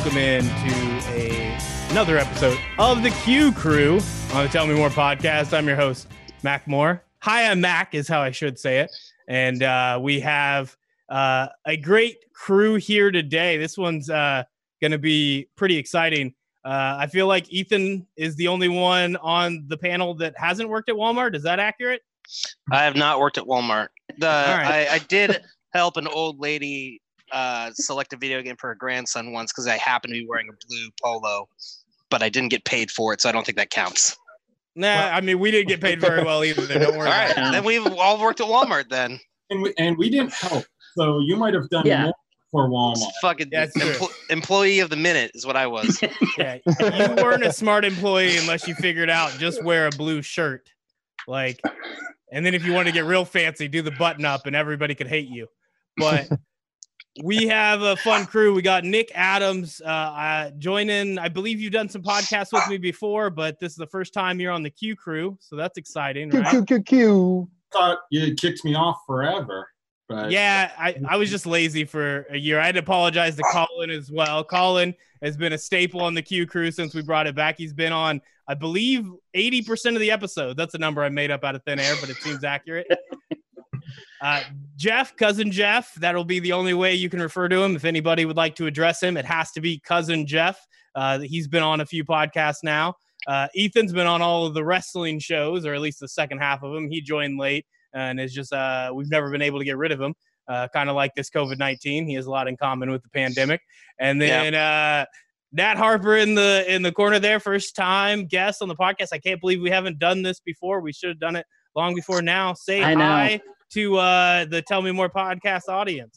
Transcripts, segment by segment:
welcome in to a, another episode of the Q Crew on the Tell Me More podcast. I'm your host, Mac Moore. Hi, I'm Mac, is how I should say it. And uh, we have uh, a great crew here today. This one's uh, going to be pretty exciting. Uh, I feel like Ethan is the only one on the panel that hasn't worked at Walmart. Is that accurate? I have not worked at Walmart. The right. I, I did help an old lady uh, select a video game for her grandson once because I happened to be wearing a blue polo, but I didn't get paid for it, so I don't think that counts. Nah, well, I mean we didn't get paid very well either. Don't worry. all right, then we've all worked at Walmart then. And we, and we didn't help, so you might have done yeah. more for Walmart. Fucking yeah, empl- employee of the minute is what I was. yeah, you weren't a smart employee unless you figured out just wear a blue shirt, like, and then if you want to get real fancy, do the button up, and everybody could hate you. But we have a fun crew. We got Nick Adams uh, uh, joining. I believe you've done some podcasts with me before, but this is the first time you're on the Q crew, so that's exciting. Right? Q Q Q. Thought you kicked me off forever. But yeah, I, I was just lazy for a year. I had to apologize to Colin as well. Colin has been a staple on the Q crew since we brought it back. He's been on, I believe, 80% of the episodes. That's a number I made up out of thin air, but it seems accurate. Uh, Jeff, cousin Jeff, that'll be the only way you can refer to him. If anybody would like to address him, it has to be cousin Jeff. Uh, he's been on a few podcasts now. Uh, Ethan's been on all of the wrestling shows, or at least the second half of them. He joined late and is just, uh, we've never been able to get rid of him. Uh, kind of like this COVID 19. He has a lot in common with the pandemic. And then, yeah. Uh, Nat Harper in the in the corner there, first time guest on the podcast. I can't believe we haven't done this before. We should have done it long before now. Say hi to uh, the Tell Me More podcast audience.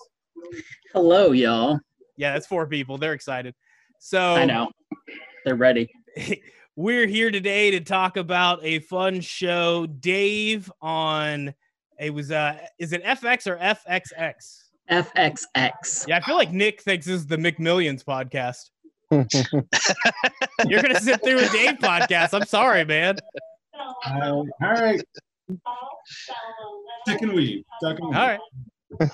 Hello, y'all. Yeah, that's four people. They're excited. So I know they're ready. we're here today to talk about a fun show. Dave on it was uh is it FX or FXX? FXX. Yeah, I feel like Nick thinks this is the McMillions podcast. You're gonna sit through a Dave podcast. I'm sorry, man. Uh, all right. Stick and weed. All right.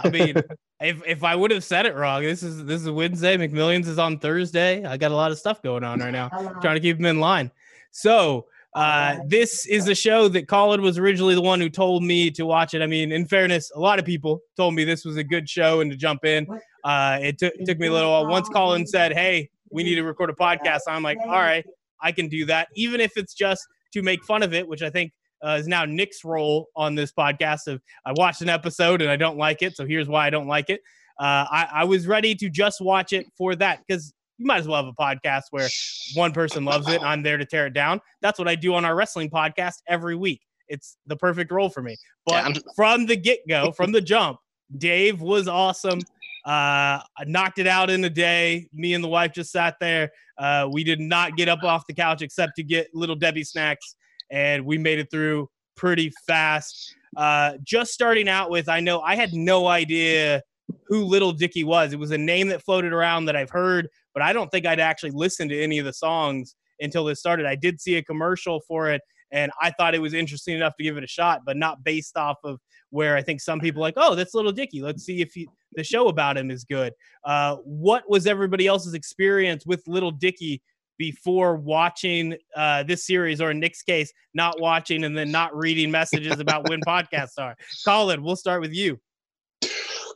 I mean, if if I would have said it wrong, this is this is Wednesday. McMillions is on Thursday. I got a lot of stuff going on right now, trying to keep them in line. So uh, this is a show that Colin was originally the one who told me to watch it. I mean, in fairness, a lot of people told me this was a good show and to jump in. Uh, it, t- it took me a little while. Once Colin said, "Hey, we need to record a podcast," I'm like, "All right, I can do that," even if it's just to make fun of it, which I think uh, is now Nick's role on this podcast. Of I watched an episode and I don't like it, so here's why I don't like it. Uh, I, I was ready to just watch it for that because you might as well have a podcast where one person loves it and I'm there to tear it down. That's what I do on our wrestling podcast every week. It's the perfect role for me. But from the get go, from the jump, Dave was awesome. Uh, I knocked it out in a day. Me and the wife just sat there. Uh, we did not get up off the couch except to get little Debbie snacks and we made it through pretty fast. Uh, just starting out with, I know I had no idea who Little Dicky was. It was a name that floated around that I've heard, but I don't think I'd actually listened to any of the songs until this started. I did see a commercial for it, and I thought it was interesting enough to give it a shot, but not based off of where I think some people like, oh, that's Little Dicky. Let's see if he, the show about him is good. Uh, what was everybody else's experience with Little Dicky before watching uh, this series, or in Nick's case, not watching and then not reading messages about when podcasts are. Colin, we'll start with you.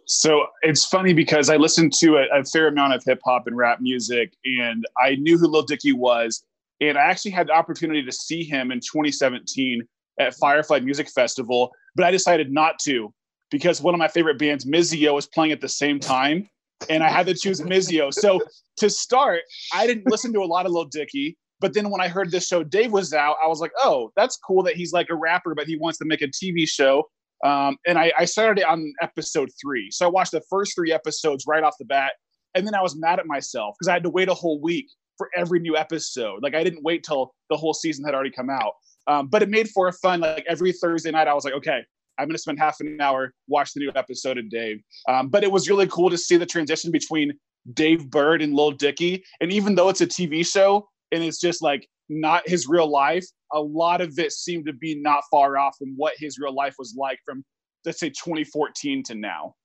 So it's funny because I listened to a, a fair amount of hip hop and rap music, and I knew who Lil Dicky was. And I actually had the opportunity to see him in 2017 at Firefly Music Festival, but I decided not to because one of my favorite bands, Mizio, was playing at the same time and I had to choose Mizio. So to start, I didn't listen to a lot of Lil Dicky. But then when I heard this show Dave was out, I was like, oh, that's cool that he's like a rapper, but he wants to make a TV show. Um, and I, I started it on episode three. So I watched the first three episodes right off the bat. And then I was mad at myself because I had to wait a whole week for every new episode. Like I didn't wait till the whole season had already come out. Um, but it made for a fun, like every Thursday night, I was like, okay, I'm going to spend half an hour watch the new episode of Dave. Um, but it was really cool to see the transition between Dave Burd and Lil Dicky. And even though it's a TV show and it's just like not his real life, a lot of it seemed to be not far off from what his real life was like from let's say 2014 to now.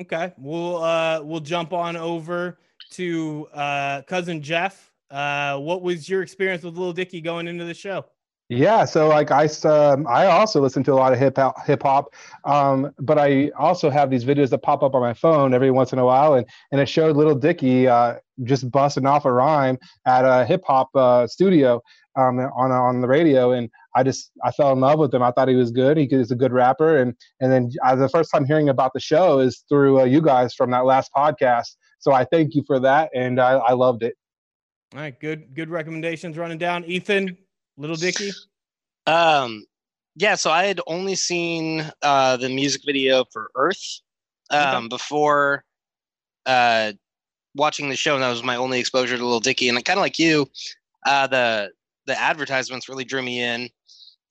Okay, we'll uh we'll jump on over to uh, cousin Jeff. Uh, what was your experience with Lil Dicky going into the show? Yeah, so like I, um, I also listen to a lot of hip hop, hip hop, um, but I also have these videos that pop up on my phone every once in a while, and and it showed Little Dicky uh, just busting off a rhyme at a hip hop uh, studio um, on on the radio, and I just I fell in love with him. I thought he was good. He was a good rapper, and and then uh, the first time hearing about the show is through uh, you guys from that last podcast. So I thank you for that, and I, I loved it. All right, good good recommendations running down. Ethan, Little Dicky. Um, yeah. So I had only seen uh, the music video for Earth um, okay. before uh, watching the show, and that was my only exposure to Little Dicky. And kind of like you, uh, the the advertisements really drew me in,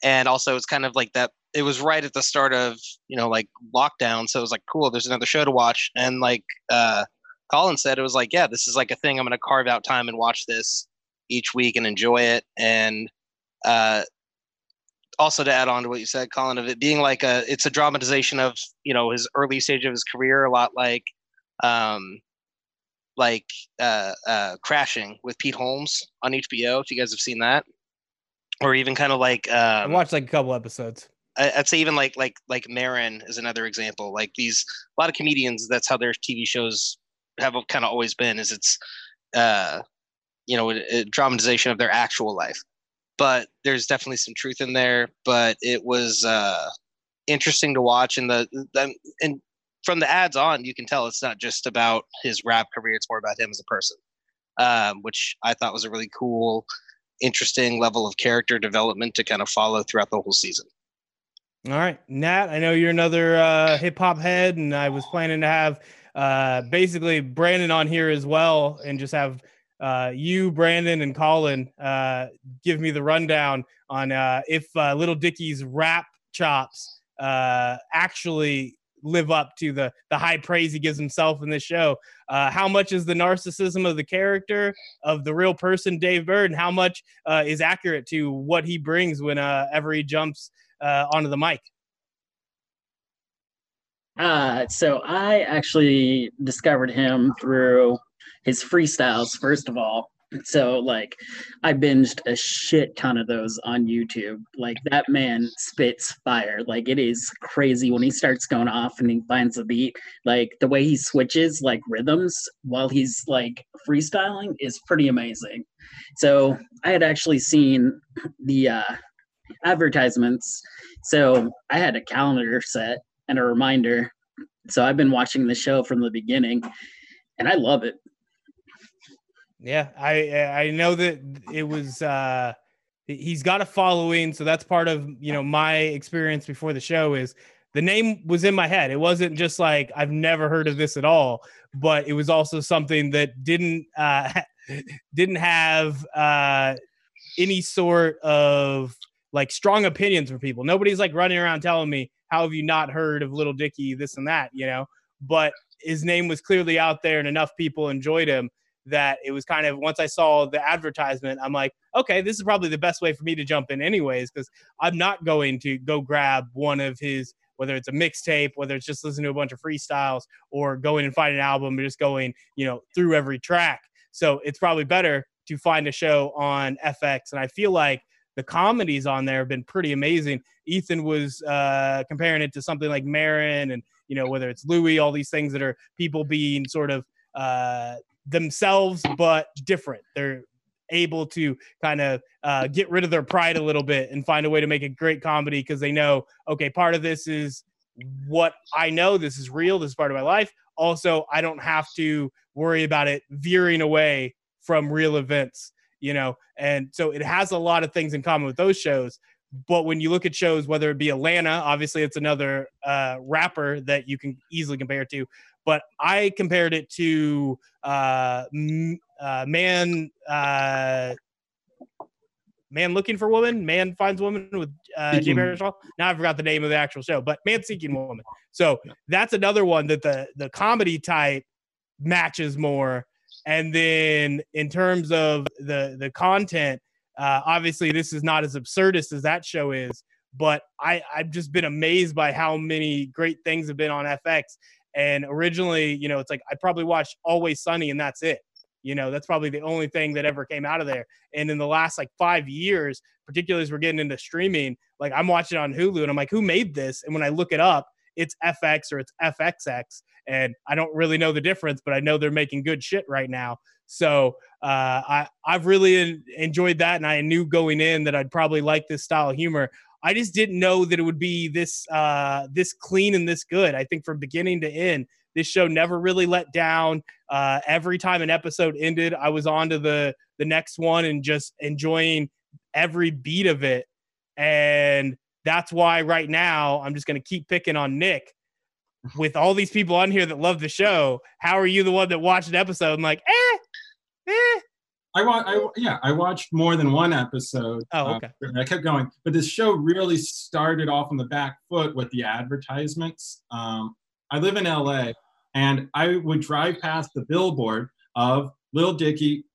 and also it's kind of like that. It was right at the start of you know like lockdown, so it was like cool. There's another show to watch, and like uh, Colin said, it was like yeah, this is like a thing. I'm going to carve out time and watch this each week and enjoy it. And uh, also to add on to what you said, Colin, of it being like a it's a dramatization of you know his early stage of his career, a lot like um, like uh, uh, Crashing with Pete Holmes on HBO. If you guys have seen that, or even kind of like um, I watched like a couple episodes. I'd say even like like like Maron is another example. Like these a lot of comedians, that's how their TV shows have kind of always been. Is it's uh, you know a, a dramatization of their actual life but there's definitely some truth in there. But it was uh, interesting to watch, and the, the and from the ads on, you can tell it's not just about his rap career; it's more about him as a person, um, which I thought was a really cool, interesting level of character development to kind of follow throughout the whole season. All right, Nat, I know you're another uh, hip hop head, and I was planning to have uh, basically Brandon on here as well, and just have uh, you, Brandon, and Colin uh, give me the rundown on uh, if uh, Little Dicky's rap chops uh, actually live up to the the high praise he gives himself in this show. Uh, how much is the narcissism of the character of the real person, Dave Burd, and how much is accurate to what he brings whenever he jumps onto the mic? So I actually discovered him through his freestyles first of all. So like i binged a shit ton of those on youtube. Like that man spits fire. Like it is crazy when he starts going off and he finds a beat. Like the way he switches like rhythms while he's like freestyling is pretty amazing. So i had actually seen the uh advertisements. So i had a calendar set and a reminder. So i've been watching the show from the beginning and i love it yeah, I I know that it was uh he's got a following, so that's part of you know my experience before the show is the name was in my head. It wasn't just like I've never heard of this at all, but it was also something that didn't uh didn't have uh any sort of like strong opinions from people. Nobody's like running around telling me, How have you not heard of Little Dicky, this and that, you know? But his name was clearly out there and enough people enjoyed him that it was kind of once I saw the advertisement, I'm like, okay, this is probably the best way for me to jump in, anyways, because I'm not going to go grab one of his, whether it's a mixtape, whether it's just listening to a bunch of freestyles, or going and find an album and just going, you know, through every track. So it's probably better to find a show on FX, and I feel like the comedies on there have been pretty amazing. Ethan was uh, comparing it to something like Maron and you know whether it's Louis, all these things that are people being sort of uh, themselves, but different. They're able to kind of uh, get rid of their pride a little bit and find a way to make a great comedy because they know, okay, part of this is what I know. This is real. This is part of my life. Also, I don't have to worry about it veering away from real events, you know. And so it has a lot of things in common with those shows. But when you look at shows, whether it be Atlanta, obviously it's another uh, rapper that you can easily compare to, but I compared it to uh, uh, man uh, man looking for woman, man finds woman with uh, Jay Baruchel. Now I forgot the name of the actual show, but man seeking woman. So that's another one that the the comedy type matches more. And then in terms of the the content, uh, obviously this is not as absurdist as that show is, but I I've just been amazed by how many great things have been on FX. And originally, you know, it's like I probably watched Always Sunny and that's it. You know, that's probably the only thing that ever came out of there. And in the last like five years, particularly as we're getting into streaming, like I'm watching on Hulu and I'm like, who made this? And when I look it up, it's FX or it's FXX. And I don't really know the difference, but I know they're making good shit right now. So uh, I I've really enjoyed that, and I knew going in that I'd probably like this style of humor. I just didn't know that it would be this uh, this clean and this good. I think from beginning to end, this show never really let down. Uh, every time an episode ended, I was on to the the next one and just enjoying every beat of it. And that's why right now I'm just going to keep picking on Nick. With all these people on here that love the show, how are you the one that watched an episode and like, eh, eh? I watched, I, yeah, I watched more than one episode. Oh, uh, okay. I kept going, but this show really started off on the back foot with the advertisements. Um, I live in LA, and I would drive past the billboard of Lil Dicky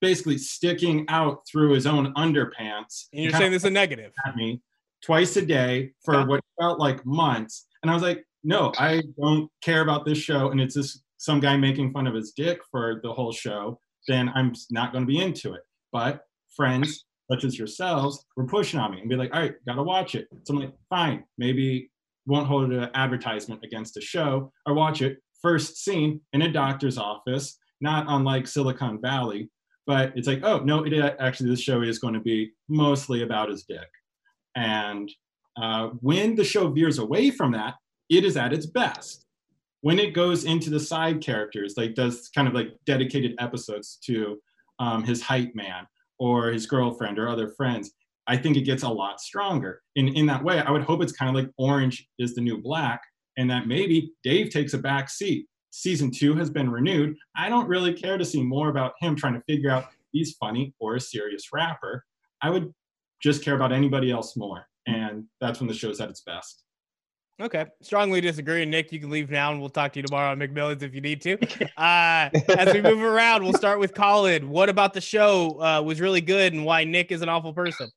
basically sticking out through his own underpants. And you're saying this is a negative? At me twice a day for yeah. what felt like months. And I was like, no, I don't care about this show. And it's just some guy making fun of his dick for the whole show. Then I'm not going to be into it. But friends such as yourselves were pushing on me and be like, all right, got to watch it. So I'm like, fine, maybe won't hold an advertisement against a show I watch it. First scene in a doctor's office, not unlike Silicon Valley, but it's like, oh, no, it actually, this show is going to be mostly about his dick. And uh, when the show veers away from that, it is at its best. When it goes into the side characters, like does kind of like dedicated episodes to um, his hype man or his girlfriend or other friends, I think it gets a lot stronger. In in that way, I would hope it's kind of like Orange is the New Black, and that maybe Dave takes a back seat. Season two has been renewed. I don't really care to see more about him trying to figure out he's funny or a serious rapper. I would just care about anybody else more. And that's when the show's at its best. Okay. Strongly disagree. Nick, you can leave now and we'll talk to you tomorrow on McMillions if you need to. Uh, as we move around, we'll start with Colin. What about the show uh, was really good and why Nick is an awful person?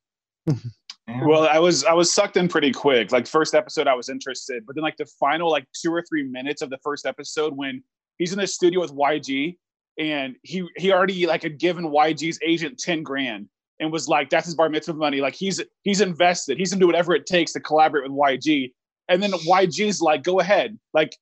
well, I was I was sucked in pretty quick. Like first episode, I was interested, but then like the final like two or three minutes of the first episode when he's in the studio with YG and he he already like had given YG's agent 10 grand and was like, that's his bar mitzvah money. Like he's he's invested. He's gonna do whatever it takes to collaborate with YG. And then YG's like, go ahead. Like,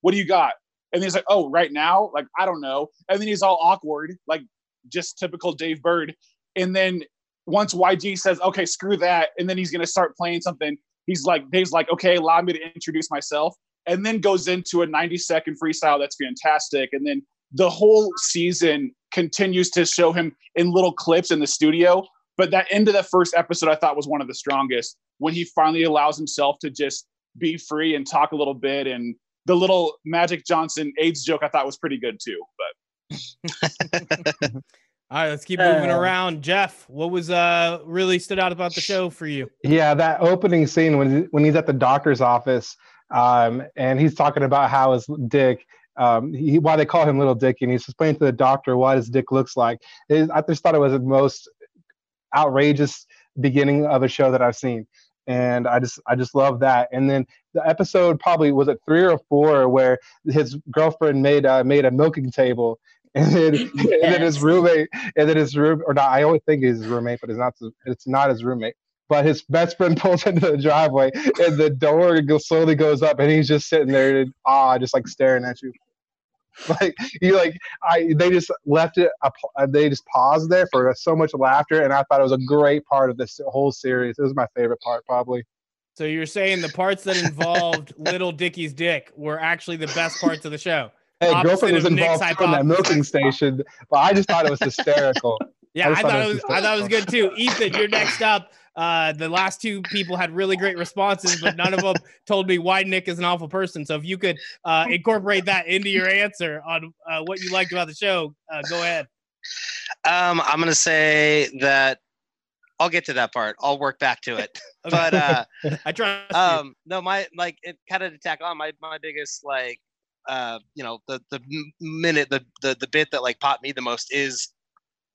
what do you got? And he's like, oh, right now? Like, I don't know. And then he's all awkward, like just typical Dave Burd. And then once YG says, okay, screw that, and then he's gonna start playing something, he's like, Dave's like, okay, allow me to introduce myself. And then goes into a 90 second freestyle that's fantastic. And then the whole season continues to show him in little clips in the studio. But that end of the first episode, I thought was one of the strongest when he finally allows himself to just be free and talk a little bit. And the little Magic Johnson AIDS joke I thought was pretty good too. But all right, let's keep moving uh, around. Jeff, what was uh really stood out about the show for you? Yeah, that opening scene when when he's at the doctor's office, um, and he's talking about how his dick um, he, why they call him Little Dick, and he's explaining to the doctor what his dick looks like. It, I just thought it was the most outrageous beginning of a show that I've seen, and I just I just love that. And then the episode probably was it three or four where his girlfriend made uh, made a milking table. And then, yes. and then his roommate, and then his room, or not, I always think he's his roommate, but it's not. It's not his roommate but his best friend pulls into the driveway and the door slowly goes up and he's just sitting there in awe, just like staring at you. like you like I they just left it uh, they just paused there for so much laughter and I thought it was a great part of this whole series. It was my favorite part probably. So you're saying the parts that involved Little Dicky's dick were actually the best parts of the show. Hey, girlfriend was involved in that milking station, but I just thought it was hysterical. Yeah, I, I thought, it was, I thought it was good too. Ethan, you're next up. Uh, the last two people had really great responses, but none of them told me why Nick is an awful person. So if you could uh, incorporate that into your answer on uh, what you liked about the show, uh, go ahead. Um, I'm gonna say that I'll get to that part. I'll work back to it. but uh, I try. Um, no, my like it kind of to tack on my my biggest like uh, you know the the minute the the the bit that like popped me the most is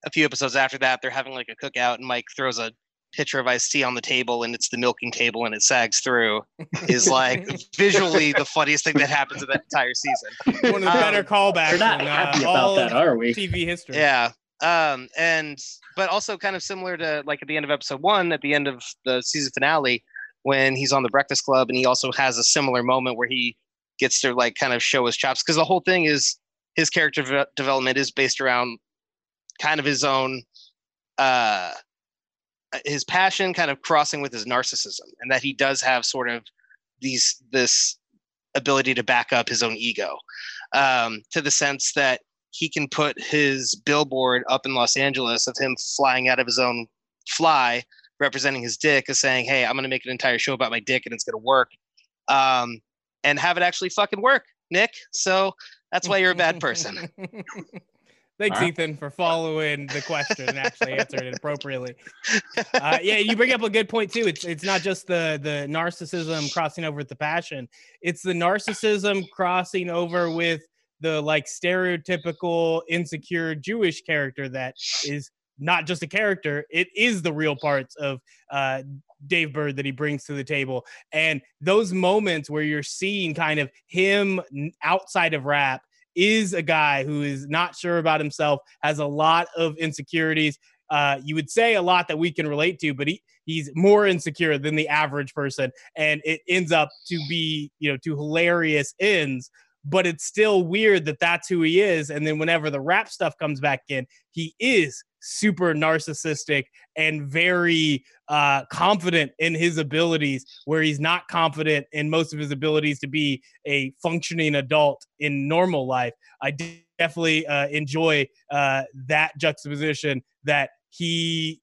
a few episodes after that they're having like a cookout and Mike throws a pitcher of iced tea on the table and it's the milking table and it sags through is like visually the funniest thing that happens in that entire season. One of the better Um, callbacks We're not in happy uh, about that, are we? TV history. Yeah. Um, and but also kind of similar to like at the end of episode one, at the end of the season finale, when he's on the Breakfast Club and he also has a similar moment where he gets to like kind of show his chops because the whole thing is his character ve- development is based around kind of his own uh his passion kind of crossing with his narcissism and that he does have sort of these this ability to back up his own ego um, to the sense that he can put his billboard up in Los Angeles of him flying out of his own fly, representing his dick, as saying, "Hey, I'm going to make an entire show about my dick, and it's going to work," um, and have it actually fucking work, Nick. So that's why you're a bad person. Thanks, right. Ethan, for following the question and actually answering it appropriately. Uh, yeah, you bring up a good point too. It's it's not just the the narcissism crossing over with the passion. It's the narcissism crossing over with the like stereotypical insecure Jewish character that is not just a character. It is the real parts of uh, Dave Burd that he brings to the table, and those moments where you're seeing kind of him outside of rap is a guy who is not sure about himself, has a lot of insecurities. Uh, you would say a lot that we can relate to, but he, he's more insecure than the average person. And it ends up to be, you know, to hilarious ends. But it's still weird that that's who he is. And then whenever the rap stuff comes back in, he is super narcissistic and very uh, confident in his abilities, where he's not confident in most of his abilities to be a functioning adult in normal life. I definitely uh, enjoy uh, that juxtaposition that he.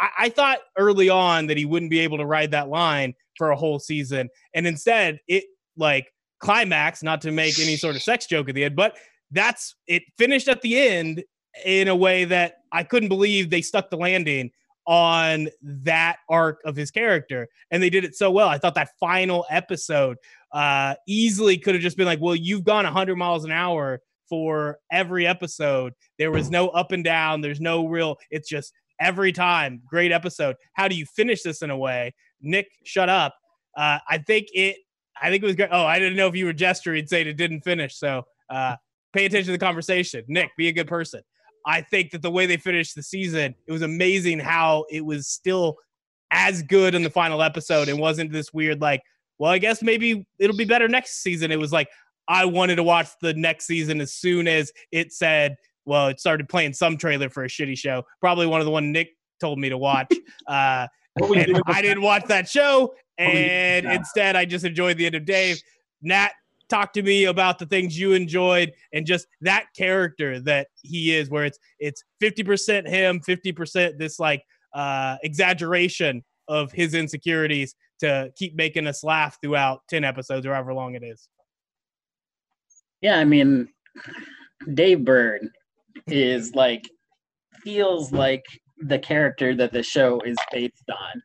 I-, I thought early on that he wouldn't be able to ride that line for a whole season, and instead it like climax. Not to make any sort of sex joke at the end, but that's it. Finished at the end in a way that I couldn't believe they stuck the landing on that arc of his character. And they did it so well. I thought that final episode uh easily could have just been like well you've gone 100 miles an hour for every episode. There was no up and down. There's no real it's just every time great episode. How do you finish this in a way? Nick shut up. Uh i think it i think it was great. Oh i didn't know if you were gesturing saying it didn't finish. So uh pay attention to the conversation. Nick be a good person I think that the way they finished the season, it was amazing how it was still as good in the final episode and wasn't this weird like, well, I guess maybe it'll be better next season. It was like I wanted to watch the next season as soon as it said, well, it started playing some trailer for a shitty show, probably one of the one Nick told me to watch. Uh, I didn't watch that show, and instead I just enjoyed the end of Dave. Nat, talk to me about the things you enjoyed and just that character that he is, where it's it's fifty percent him, fifty percent this like uh, exaggeration of his insecurities to keep making us laugh throughout ten episodes or however long it is. Yeah, I mean, Dave Burd is like feels like the character that the show is based on.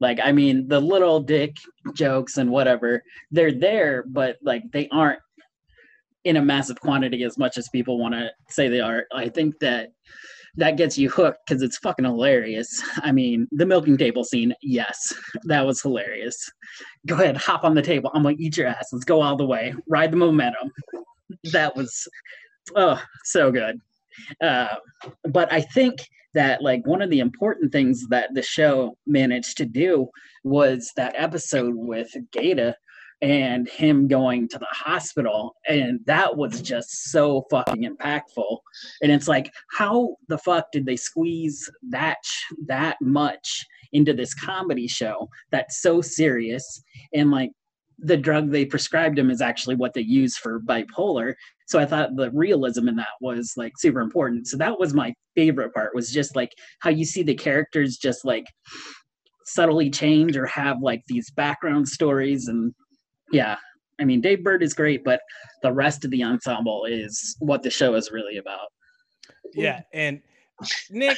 Like, I mean, the little dick jokes and whatever, they're there, but like they aren't in a massive quantity as much as people want to say they are. I think that that gets you hooked because it's fucking hilarious. I mean, the milking table scene, yes, that was hilarious. Go ahead, hop on the table. I'm gonna eat your ass. Let's go all the way. Ride the momentum. That was oh so good. Uh, but I think that like one of the important things that the show managed to do was that episode with Gata and him going to the hospital and that was just so fucking impactful. And it's like how the fuck did they squeeze that that much into this comedy show that's so serious? And like the drug they prescribed him is actually what they use for bipolar so i thought the realism in that was like super important so that was my favorite part was just like how you see the characters just like subtly change or have like these background stories and yeah i mean dave burd is great but the rest of the ensemble is what the show is really about Yeah, and Nick,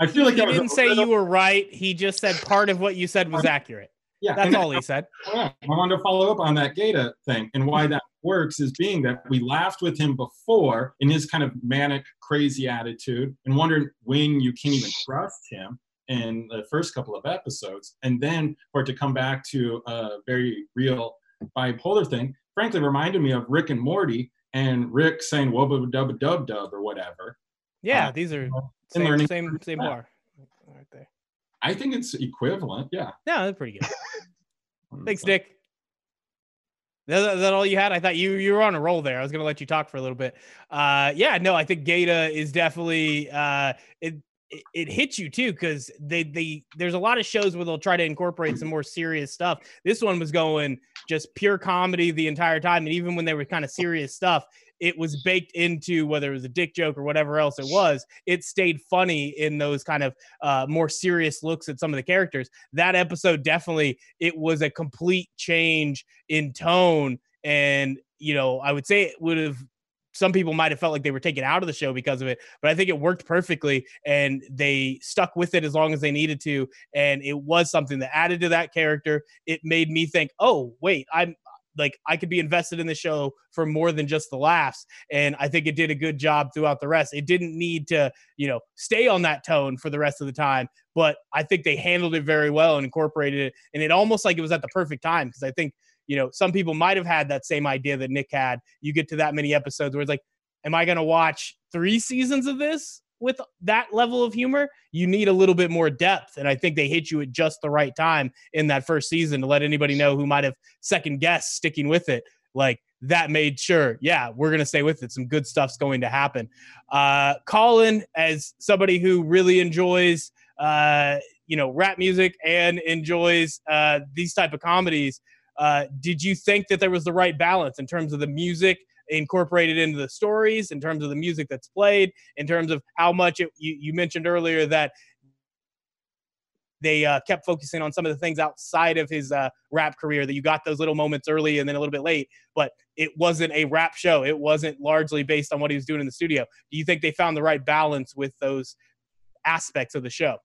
I feel like he that was a didn't say you were right. He just said part of what you said was accurate. Yeah, That's all he said. Yeah, I wanted to follow up on that Gata thing and why that works is being that we laughed with him before in his kind of manic, crazy attitude and wondering when you can't even trust him. in the first couple of episodes, and then for it to come back to a very real bipolar thing, frankly, reminded me of Rick and Morty and Rick saying "wubba dub dub dub" or whatever. Yeah, uh, these are same same same bar. I think it's equivalent. Yeah. Yeah, that's pretty good. Thanks, Nick. Is that, that all you had? I thought you you were on a roll there. I was gonna let you talk for a little bit. Uh, yeah, no, I think Gata is definitely uh, it, it, it hits you too because they they there's a lot of shows where they'll try to incorporate some more serious stuff. This one was going just pure comedy the entire time, and even when they were kind of serious stuff, it was baked into whether it was a dick joke or whatever else it was. It stayed funny in those kind of uh, more serious looks at some of the characters. That episode definitely it was a complete change in tone, and you know I would say it would have some people might have felt like they were taken out of the show because of it, but I think it worked perfectly and they stuck with it as long as they needed to. And it was something that added to that character. It made me think, oh, wait, I'm like I could be invested in the show for more than just the laughs. And I think it did a good job throughout the rest. It didn't need to, you know, stay on that tone for the rest of the time, but I think they handled it very well and incorporated it. And it almost like it was at the perfect time because I think, you know, some people might have had that same idea that Nick had. You get to that many episodes where it's like, am I going to watch three seasons of this? With that level of humor, you need a little bit more depth. And I think they hit you at just the right time in that first season to let anybody know who might have second guessed sticking with it. Like that made sure, yeah, we're going to stay with it. Some good stuff's going to happen. Uh, Colin, as somebody who really enjoys, uh, you know, rap music and enjoys uh, these type of comedies, uh, did you think that there was the right balance in terms of the music incorporated into the stories, in terms of the music that's played, in terms of how much it, you, you mentioned earlier that they uh, kept focusing on some of the things outside of his uh, rap career that you got those little moments early and then a little bit late but it wasn't a rap show. It wasn't largely based on what he was doing in the studio. Do you think they found the right balance with those aspects of the show?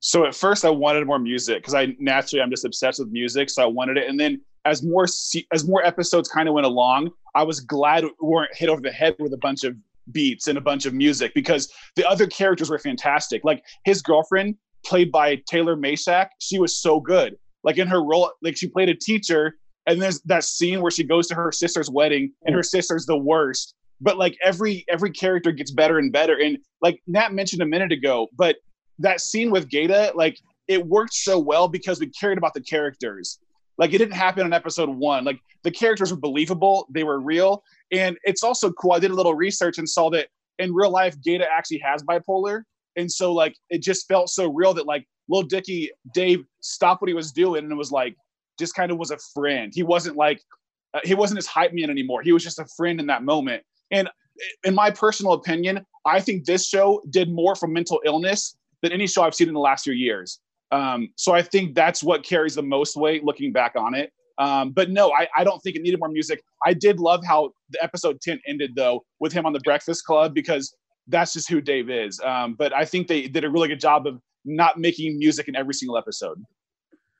So at first i wanted more music because i naturally i'm just obsessed with music so i wanted it. And then as more as more episodes kind of went along, I was glad we weren't hit over the head with a bunch of beats and a bunch of music because the other characters were fantastic. Like his girlfriend, played by Taylor Misiak, she was so good. Like in her role, like she played a teacher, and there's that scene where she goes to her sister's wedding, and her sister's the worst. But like every every character gets better and better. And like Nat mentioned a minute ago, but that scene with Gata, like it worked so well because we cared about the characters. Like it didn't happen in episode one. Like the characters were believable, they were real, and it's also cool. I did a little research and saw that in real life, Gata actually has bipolar, and so like it just felt so real that like Lil Dicky Dave stopped what he was doing and was like just kind of was a friend. He wasn't like uh, he wasn't his hype man anymore. He was just a friend in that moment. And in my personal opinion, I think this show did more for mental illness than any show I've seen in the last few years. Um, so I think that's what carries the most weight looking back on it. Um, but no, I, I don't think it needed more music. I did love how the episode 10 ended though with him on the Breakfast Club because that's just who Dave is. Um, but I think they did a really good job of not making music in every single episode.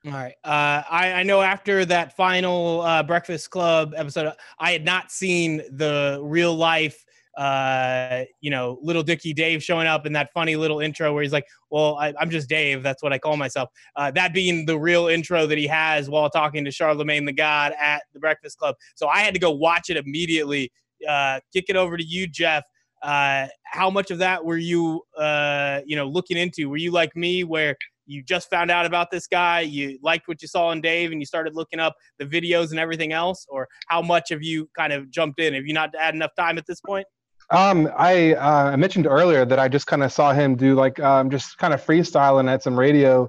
All right. Uh, I, I know after that final uh, Breakfast Club episode, I had not seen the real life uh, you know, little Dicky Dave showing up in that funny little intro where he's like, "Well, I, am just Dave. That's what I call myself." Uh, that being the real intro that he has while talking to Charlemagne the God at the Breakfast Club. So I had to go watch it immediately. Uh, kick it over to you, Jeff. Uh, how much of that were you, uh, you know, looking into? Were you like me, where you just found out about this guy, you liked what you saw in Dave, and you started looking up the videos and everything else, or how much have you kind of jumped in? Have you not had enough time at this point? Um, I uh, mentioned earlier that I just kind of saw him do like um, just kind of freestyling at some radio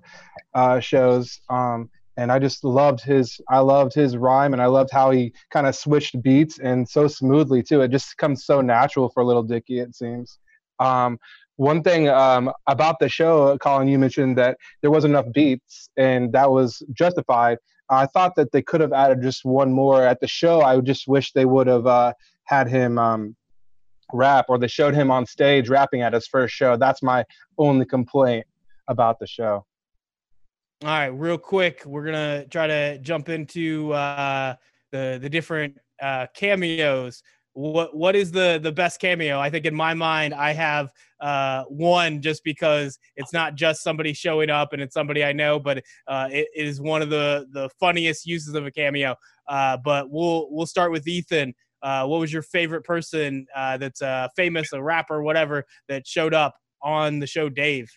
uh, shows, um, and I just loved his I loved his rhyme, and I loved how he kind of switched beats and so smoothly too. It just comes so natural for Little Dicky, it seems. Um, one thing um, about the show, Colin, you mentioned that there wasn't enough beats, and that was justified. I thought that they could have added just one more at the show. I just wish they would have uh, had him um, rap or they showed him on stage rapping at his first show. That's my only complaint about the show. All right, real quick, we're gonna try to jump into uh, the the different uh, cameos. what what is the the best cameo? I think in my mind, I have uh, one just because it's not just somebody showing up and it's somebody I know, but uh, it, is one of the the funniest uses of a cameo. Uh, but we'll we'll start with Ethan. Uh, what was your favorite person uh, that's uh, famous, a rapper, whatever, that showed up on the show, Dave?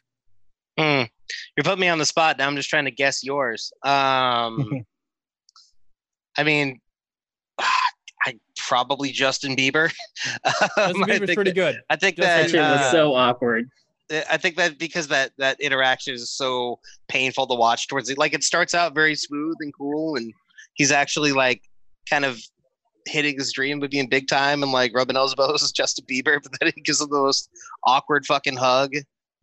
Mm. You're putting me on the spot. Now I'm just trying to guess yours. Um, I mean, I probably Justin Bieber. um, Justin Bieber's pretty that, good. I think Justin that was uh, so awkward. I think that because that that interaction is so painful to watch towards it. Like it starts out very smooth and cool, and he's actually like kind of hitting his dream of being big time and like rubbing elbows with Justin Bieber, but then he gives him the most awkward fucking hug.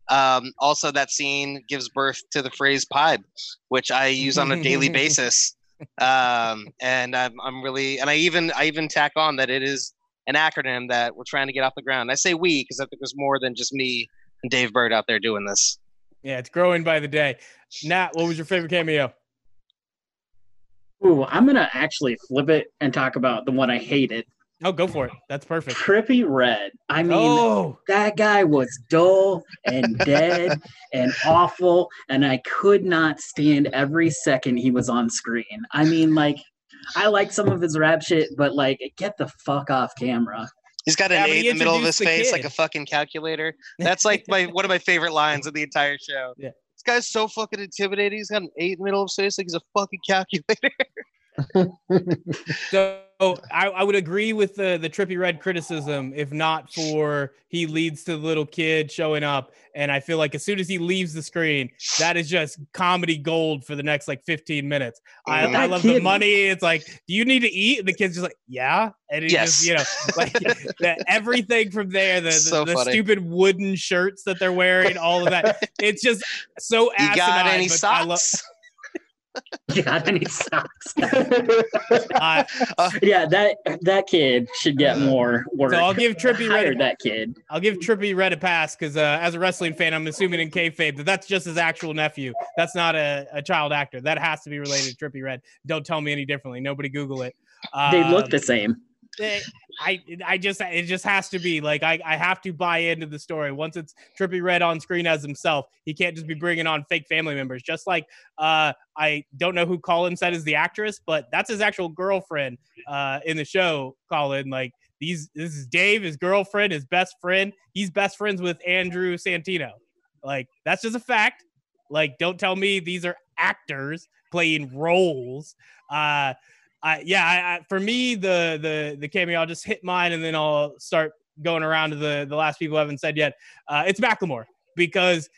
Um, also, that scene gives birth to the phrase "pipe," which I use on a daily basis. Um, and I'm, I'm really, and I even, I even tack on that it is an acronym that we're trying to get off the ground. I say we because I think there's more than just me and Dave Burd out there doing this. Yeah, it's growing by the day. Nat, what was your favorite cameo? Ooh, I'm gonna actually flip it and talk about the one I hated. Oh, go for it. That's perfect. Trippie Redd. I mean, oh, that guy was dull and dead and awful, and I could not stand every second he was on screen. I mean, like, I like some of his rap shit, but like, get the fuck off camera. He's got Yeah, an but eight in the middle of his introduced the face, like a fucking calculator. That's like my one of my favorite lines of the entire show. Yeah. This guy's so fucking intimidating. He's got an eight in the middle of his face, like he's a fucking calculator. so I, I would agree with the the Trippie Redd criticism if not for he leads to the little kid showing up. And i feel like as soon as he leaves the screen that is just comedy gold for the next like 15 minutes. I. I That love the money. It's like do you need to eat? And the kid's just like yeah. And he just you know like that everything from there the, the, So the stupid wooden shirts that they're wearing all of that. It's just so You got any but I lo- socks? You got any socks? uh, yeah, that that kid should get more work. so i'll give Trippie Redd that kid. I'll give Trippie Redd a pass because uh, as a wrestling fan, I'm assuming in kayfabe that that's just his actual nephew. That's not a, a child actor. That has to be related to Trippie Redd. Don't tell me any differently. Nobody Google it. They look Um, the same. I I just it just has to be like I, I have to buy into the story. Once it's Trippie Redd on screen as himself, he can't just be bringing on fake family members. Just like uh, I don't know who Colin said is the actress, but that's his actual girlfriend uh, in the show. Colin, like these, this is Dave, his girlfriend, his best friend. He's best friends with Andrew Santino. Like that's just a fact. Like don't tell me these are actors playing roles. Uh, I, yeah, I, I, for me, the the the cameo, I'll just hit mine and then I'll start going around to the the last people who haven't said yet. Uh, it's Macklemore because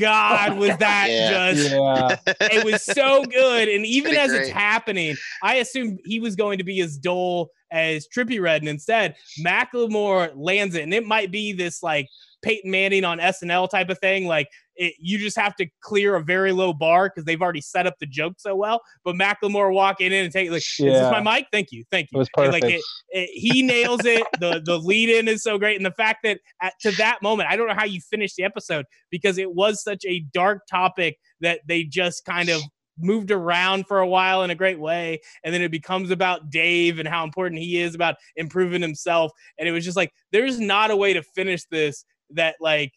God was that Yeah. just yeah. it was so good. And even Pretty as it's happening, I assumed he was going to be as dull as Trippie Redd, and instead Macklemore lands it, and it might be this like Peyton Manning on SNL type of thing. Like it, you just have to clear a very low bar because they've already set up the joke so well. But Macklemore walking in and taking like, is this Yeah. my mic? Thank you, thank you. It was And, like it, it, he nails it. the The lead in is so great, and the fact that at, to that moment, I don't know how you finished the episode because it was such a dark topic that they just kind of moved around for a while in a great way and then it becomes about Dave and how important he is about improving himself and it was just like there's not a way to finish this that like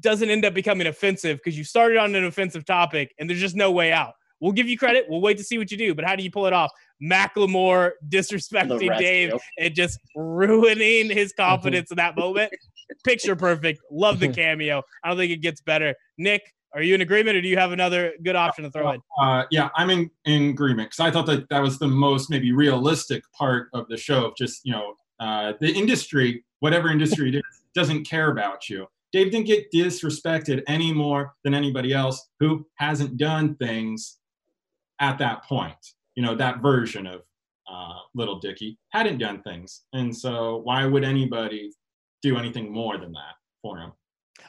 doesn't end up becoming offensive because you started on an offensive topic and there's just no way out. We'll give you credit. We'll wait to see what you do, but how do you pull it off? Macklemore The disrespecting Dave and just ruining his confidence in that moment. Picture perfect. Love the cameo. I don't think it gets better. Nick, are you in agreement or do you have another good option to throw in? Uh, yeah, I'm in, in agreement because I thought that that was the most maybe realistic part of the show. Of just you know, uh, the industry, whatever industry it is, doesn't care about you. Dave didn't get disrespected any more than anybody else who hasn't done things at that point. You know, that version of uh, Little Dicky hadn't done things, and so why would anybody do anything more than that for him?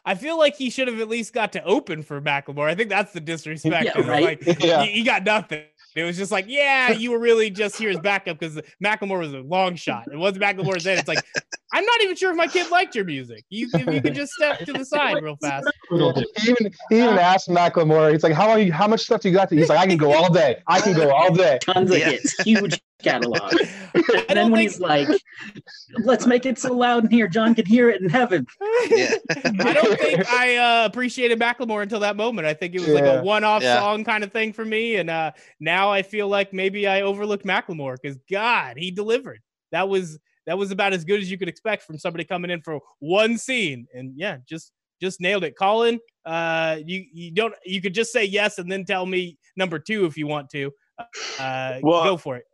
I feel like he should have at least got to open for Macklemore. I think that's the disrespect. Yeah, right. Like Yeah. he, he got nothing. It was just like, yeah, you were really just here as backup because Macklemore was a long shot. And once Macklemore's in, it's like, I'm not even sure if my kid liked your music. You, if you could just step to the side real fast. He even, he even asked Macklemore, he's like, how long, how much stuff do you got? To? He's like, I can go all day. I can go all day. Tons of Yeah. hits, huge catalog. And then when think he's like, "Let's make it so loud in here, John can hear it in heaven." Yeah. I don't think I uh, appreciated Macklemore until that moment. I think it was like a one-off Yeah. song kind of thing for me, and uh, now I feel like maybe I overlooked Macklemore because God, he delivered. That was that was about as good as you could expect from somebody coming in for one scene, and yeah, just just nailed it. Colin, uh, you you don't you could just say yes and then tell me number two if you want to. Uh, Well, go for it.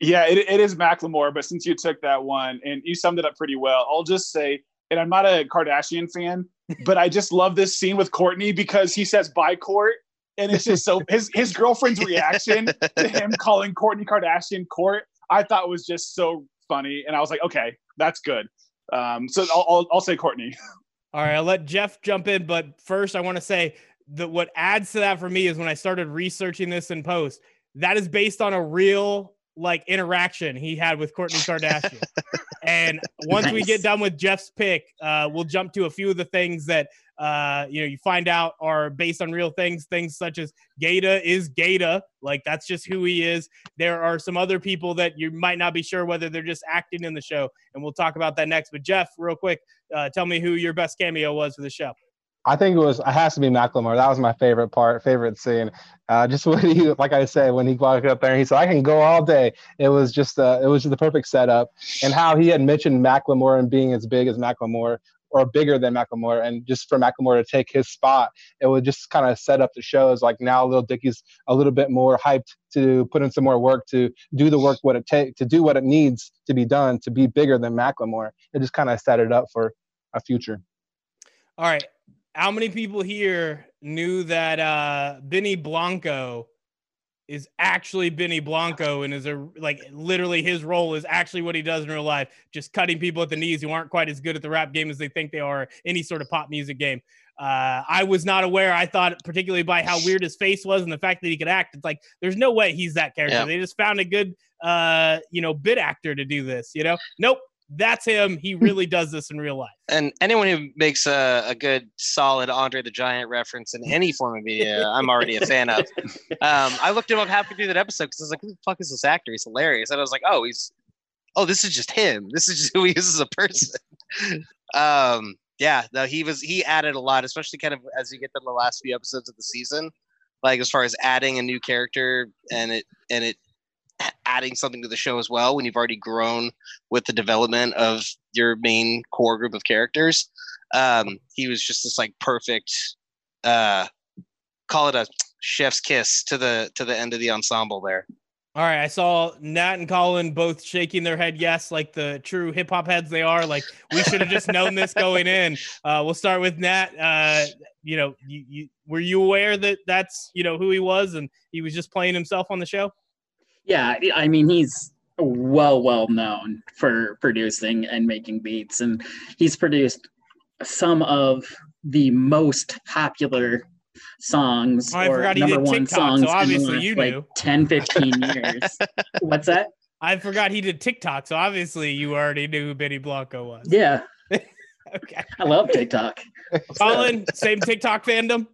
Yeah, it, it is Macklemore, but since you took that one and you summed it up pretty well, I'll just say, and I'm not a Kardashian fan, but I just love this scene with Courtney because he says bye court. And it's just so his his girlfriend's reaction to him calling Courtney Kardashian court, I thought was just so funny. And I was like, okay, that's good. Um, so I'll, I'll, I'll say Courtney. All right, I'll let Jeff jump in, but first I want to say that what adds to that for me is when I started researching this in post, that is based on a real like interaction he had with Courtney Kardashian. and once we get done with Jeff's pick, uh, we'll jump to a few of the things that uh, you know you find out are based on real things. Things such as Gata is Gata, like that's just who he is. There are some other people that you might not be sure whether they're just acting in the show, and we'll talk about that next. But Jeff, real quick, uh, tell me who your best cameo was for the show. I think it was it has to be Macklemore. That was my favorite part, favorite scene. Uh, just when he, like I said, when he walked up there, and he said, "I can go all day." It was just, uh, it was just the perfect setup, and how he had mentioned Macklemore and being as big as Macklemore or bigger than Macklemore, and just for Macklemore to take his spot, it would just kind of set up the show as like now Little Dicky's a little bit more hyped to put in some more work to do the work what it take to do what it needs to be done to be bigger than Macklemore. It just kind of set it up for a future. All right. How many people here knew that uh Benny Blanco is actually Benny Blanco and is a like literally his role is actually what he does in real life, just cutting people at the knees who aren't quite as good at the rap game as they think they are any sort of pop music game. Uh, I was not aware. I thought, particularly by how weird his face was and the fact that he could act, it's like there's no way he's that character. Yeah. They just found a good, uh, you know, bit actor to do this. You know, nope, that's him. He really does this in real life. And anyone who makes a, a good, solid Andre the Giant reference in any form of media, I'm already a fan of. Um, I looked him up halfway through that episode because I was like, "Who the fuck is this actor? He's hilarious." And I was like, "Oh, he's, oh, this is just him. This is just who he is as a person." um, yeah, no, he was he added a lot, especially kind of as you get to the last few episodes of the season, like as far as adding a new character and it and it adding something to the show as well when you've already grown with the development of your main core group of characters. Um, he was just this like perfect, uh, call it a chef's kiss to the to the end of the ensemble there. All right, I saw Nat and Colin both shaking their head yes, like the true hip hop heads they are. Like we should have just known this going in. Uh, we'll start with Nat. Uh, you know, you, you were you aware that that's you know who he was and he was just playing himself on the show? Yeah, I mean he's well well known for producing and making beats and he's produced some of the most popular songs Oh, I or forgot he number did one TikTok, so songs in the obviously last, you like knew. 10 15 years what's that I forgot he did TikTok, so obviously you already knew who Benny Blanco was. yeah Okay, i love tiktok Colin, same TikTok fandom.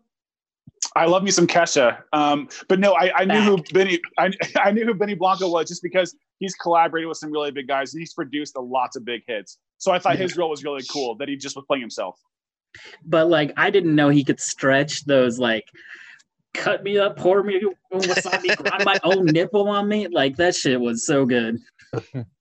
I love me some Kesha. Um, but no, I, I knew who Benny I, I knew who Benny Blanco was just because he's collaborated with some really big guys and he's produced a lots of big hits. So I thought his role was really cool that he just was playing himself. but like i didn't know he could stretch those like cut me up pour me wasabi grind my own nipple on me like that shit was so good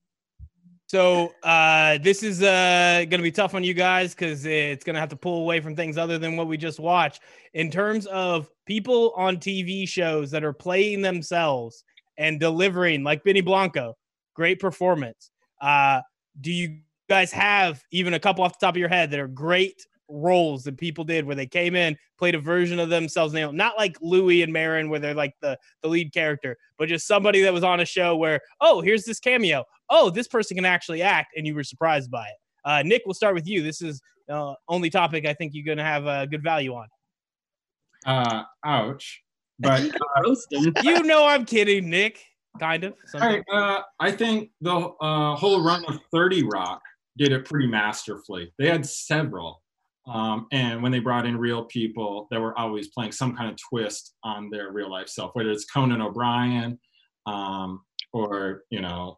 So uh, this is uh, going to be tough on you guys because it's going to have to pull away from things other than what we just watched. In terms of people on TV shows that are playing themselves and delivering, like Benny Blanco, great performance. Uh, do you guys have even a couple off the top of your head that are great roles that people did where they came in, played a version of themselves, Now, not like Louis and Maron where they're like the the lead character, but just somebody that was on a show where, oh, here's this cameo. Oh, this person can actually act, and you were surprised by it. Uh, Nick, we'll start with you. This is uh, only topic I think you're going to have a good value on. Uh, ouch. But roast You know I'm kidding, Nick. Kind of. all right, uh, I think the uh, whole run of 30 Rock did it pretty masterfully. They had several. Um, and when they brought in real people that were always playing some kind of twist on their real life self, whether it's Conan O'Brien um, or, you know,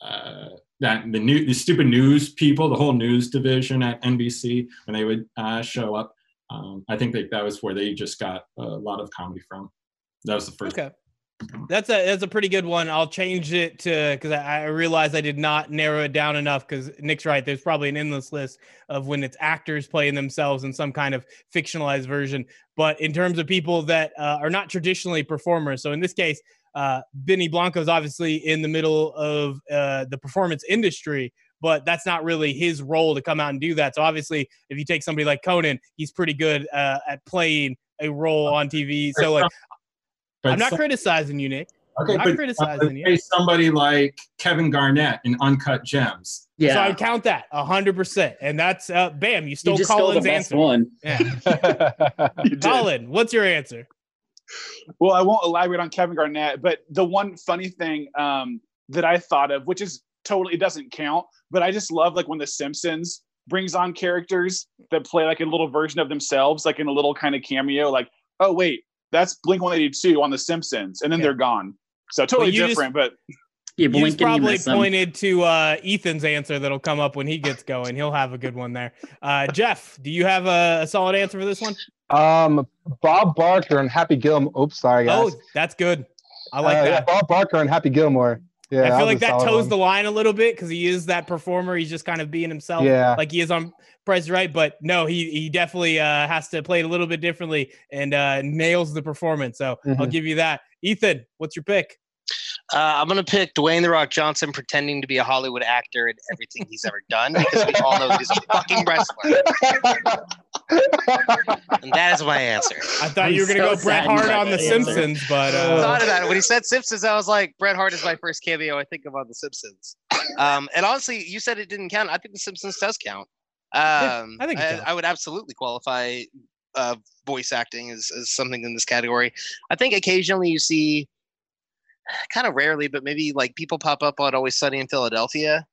uh, that the new the stupid news people, the whole news division at NBC, when they would uh, show up, um, I think that that was where they just got a lot of comedy from. That was the first. Okay. That's a that's a pretty good one. I'll change it to because I, I realized I did not narrow it down enough. Because Nick's right. There's probably an endless list of when it's actors playing themselves in some kind of fictionalized version. But in terms of people that uh, are not traditionally performers, so in this case, uh, Benny Blanco is obviously in the middle of uh, the performance industry, but that's not really his role to come out and do that. So obviously, if you take somebody like Conan, he's pretty good uh, at playing a role on TV. So like, I'm not criticizing you, Nick. Okay, I'm but, criticizing uh, you. Somebody like Kevin Garnett in Uncut Gems. Yeah, so I would count that hundred percent, and that's uh, bam. You stole you Colin's answer. One. Yeah. Colin, what's your answer? Well, I won't elaborate on Kevin Garnett, but the one funny thing um, that I thought of, which is totally it doesn't count, but I just love like when The Simpsons brings on characters that play like a little version of themselves, like in a little kind of cameo, like, oh wait, that's Blink 182 on The Simpsons, and then yeah. they're gone. So totally different, just, but you just probably pointed to uh, Ethan's answer that'll come up when he gets going. He'll have a good one there. Uh, Jeff, do you have a, a, solid answer for this one? Um, Bob Barker and Happy Gilmore. Oops, sorry guys. Oh, that's good. I like uh, that. Yeah, Bob Barker and Happy Gilmore. Yeah, I feel like that toes one. the line a little bit because he is that performer. He's just kind of being himself, yeah. like he is on Price Right. But no, he he definitely uh, has to play it a little bit differently and uh, nails the performance. So mm-hmm. I'll give you that. Ethan, what's your pick? Uh, I'm gonna pick Dwayne the Rock Johnson pretending to be a Hollywood actor in everything he's ever done because we all know he's a fucking wrestler. and that is my answer. I thought I'm you were gonna so go Bret Hart on The Simpsons, but uh... I thought about it when he said Simpsons. I was like, Bret Hart is my first cameo I think of on The Simpsons. Um, and honestly, you said it didn't count. I think The Simpsons does count. Um, I think I, I, would absolutely qualify uh, voice acting as, as something in this category. I think occasionally you see kind of rarely, but maybe like people pop up on Always Sunny in Philadelphia.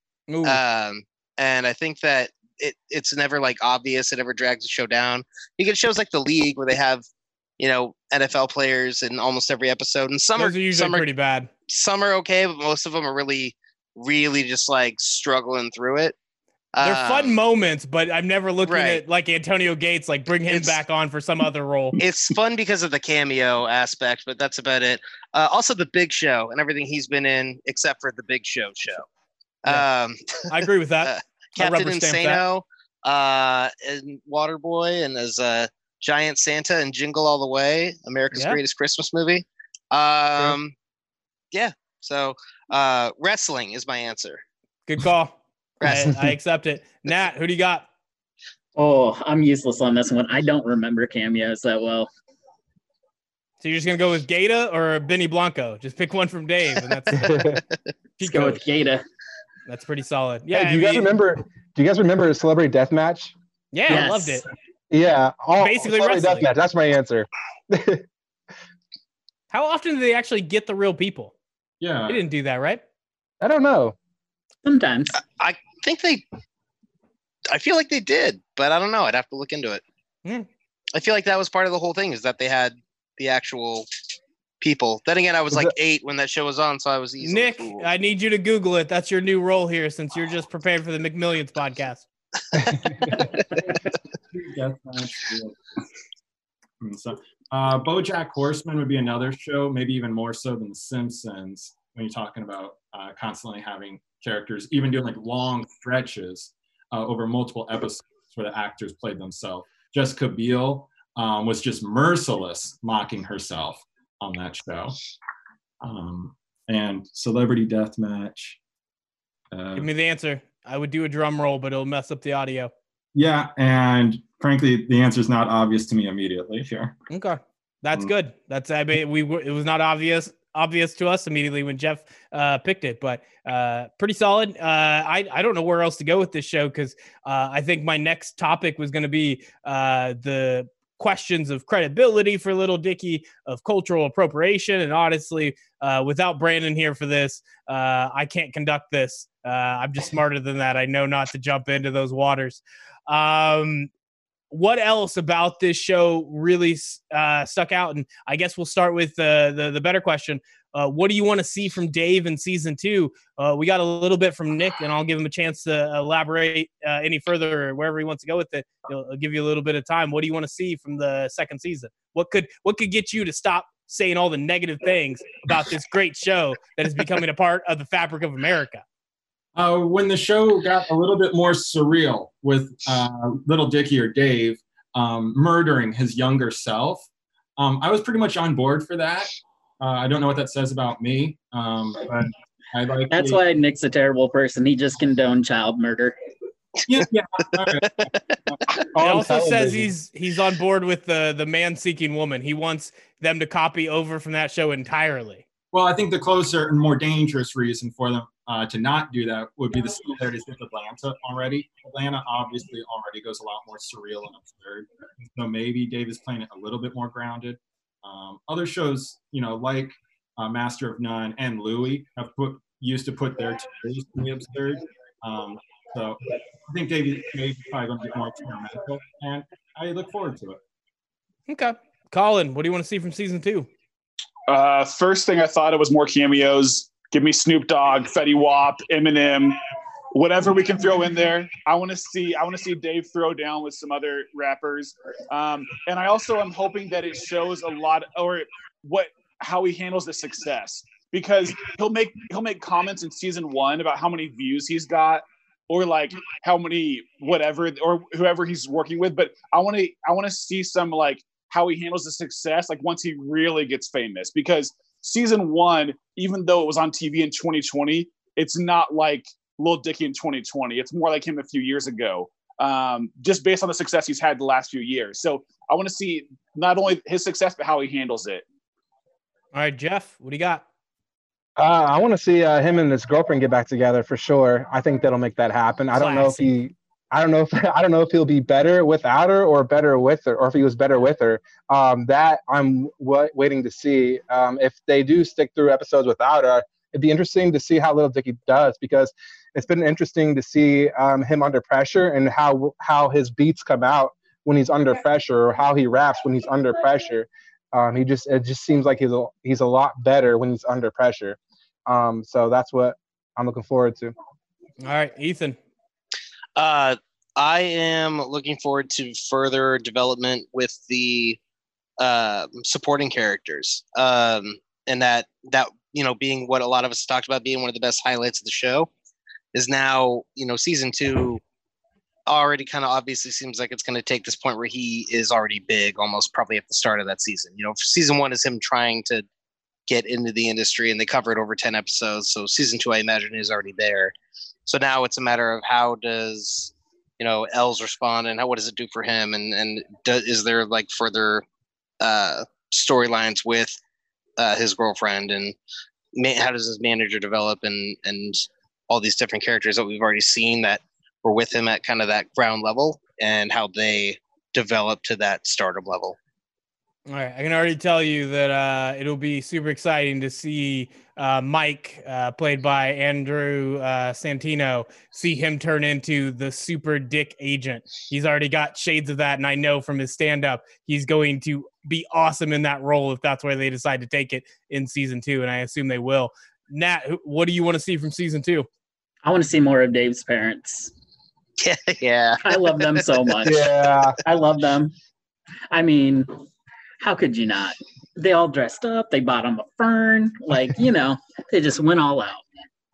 Um, and I think that it it's never like obvious. It never drags the show down. You get shows like The League where they have you know NFL players in almost every episode, and some Those are, are usually some pretty bad. Some are okay, but most of them are really, really just like struggling through it. They're um, fun moments, but I'm never looking right. at like Antonio Gates, like bring him it's, back on for some other role. It's fun because of the cameo aspect, but that's about it. Uh, also, the Big Show and everything he's been in, except for the Big Show show. Yeah. Um, I agree with that. uh, Captain Insano, uh, and Waterboy, and as a Giant Santa and Jingle All the Way, America's yeah. Greatest Christmas movie. Um, yeah. So, uh, wrestling is my answer. Good call. I, I accept it. Nat, who do you got? Oh, I'm useless on this one. I don't remember cameos that well. So you're just gonna go with Gata or Benny Blanco? Just pick one from Dave, and that's Let's go with Gata. That's pretty solid. Yeah. Hey, do you guys remember? Do you guys remember a Celebrity Death Match? Yeah, yes. I loved it. Yeah, all, basically Celebrity Death Match. That's my answer. How often do they actually get the real people? Yeah, they didn't do that, right? I don't know. Sometimes I think they. I feel like they did, but I don't know. I'd have to look into it. Hmm. I feel like that was part of the whole thing is that they had the actual people. Then again, I was, was like eight when that show was on, so I was easily Nick. Fooled. I need you to Google it. That's your new role here, since you're just prepared for the McMillions podcast. so, uh, BoJack Horseman would be another show, maybe even more so than The Simpsons when you're talking about uh, constantly having characters, even doing like long stretches uh, over multiple episodes where the actors played themselves. Jessica Biel um, was just merciless mocking herself on that show. Um, and Celebrity Deathmatch. Uh, Give me the answer. I would do a drum roll, but it'll mess up the audio. Yeah, and frankly, the answer is not obvious to me immediately here. Okay, that's um, good. That's I mean, we it was not obvious obvious to us immediately when Jeff uh, picked it, but uh, pretty solid. Uh, I I don't know where else to go with this show because uh, I think my next topic was going to be uh, the questions of credibility for Little Dicky, of cultural appropriation, and honestly, uh, without Brandon here for this, I can't conduct this. I'm just smarter than that. I know not to jump into those waters. Um, what else about this show really uh, stuck out? And I guess we'll start with the the, better question. Uh, what do you want to see from Dave in season two? Uh, we got a little bit from Nick, and I'll give him a chance to elaborate uh, any further wherever he wants to go with it. I'll give you a little bit of time. What do you want to see from the second season? What could what could get you to stop saying all the negative things about this great show that is becoming a part of the fabric of America? Uh, when the show got a little bit more surreal with uh, Little Dicky or Dave um, murdering his younger self, um, I was pretty much on board for that. Uh, I don't know what that says about me, um, but I like. That's the, why Nick's a terrible person. He just condoned child murder. Yeah, yeah. it also says he's he's on board with the the man seeking woman. He wants them to copy over from that show entirely. Well, I think the closer and more dangerous reason for them uh, to not do that would be the similarities with Atlanta already. Atlanta obviously already goes a lot more surreal and absurd. So maybe Dave is playing it a little bit more grounded. Um, other shows, you know, like uh, Master of None and Louie, have put used to put their tears in the absurd. Um, so I think Dave is probably going to get more experimental, and I look forward to it. Okay, Colin, what do you want to see from season two? Uh, first thing I thought it was more cameos. Give me Snoop Dogg, Fetty Wap, Eminem, whatever we can throw in there. I want to see. I want to see Dave throw down with some other rappers, um, and I also am hoping that it shows a lot or what how he handles the success because he'll make he'll make comments in season one about how many views he's got or like how many whatever or whoever he's working with but i want to i want to see some like how he handles the success like once he really gets famous because season one even though it was on tv in 2020 it's not like Lil Dicky in 2020. It's more like him a few years ago, um, just based on the success he's had the last few years. So I want to see not only his success, but how he handles it. All right, Jeff, what do you got? Uh, I want to see uh, him and his girlfriend get back together for sure. I think that'll make that happen. I don't know if he, I don't know if I don't know if he'll be better without her or better with her, or if he was better with her. Um, that I'm w- waiting to see. Um, if they do stick through episodes without her, it'd be interesting to see how Little Dicky does because it's been interesting to see um, him under pressure and how how his beats come out when he's under pressure or how he raps when he's under pressure. Um, he just it just seems like he's a he's a lot better when he's under pressure. Um, so that's what I'm looking forward to. All right, Ethan. Uh, I am looking forward to further development with the uh, supporting characters, um, and that that you know being what a lot of us talked about being one of the best highlights of the show is now you know season two already kind of obviously seems like it's going to take this point where he is already big almost probably at the start of that season. You know season one is him trying to get into the industry and they covered over 10 episodes so season two i imagine is already there so now it's a matter of how does you know els respond and how what does it do for him? And and do, is there like further uh storylines with uh his girlfriend? And how does his manager develop? And and all these different characters that we've already seen that were with him at kind of that ground level and how they develop to that stardom level. All right, I can already tell you that uh, it'll be super exciting to see uh, Mike, uh, played by Andrew uh, Santino, see him turn into the super dick agent. He's already got shades of that, and I know from his stand-up, he's going to be awesome in that role if that's where they decide to take it in season two, and I assume they will. Nat, what do you want to see from season two? I want to see more of Dave's parents. Yeah, yeah. I love them so much. Yeah. I love them. I mean, how could you not? They all dressed up. They bought him a fern. Like, you know, they just went all out.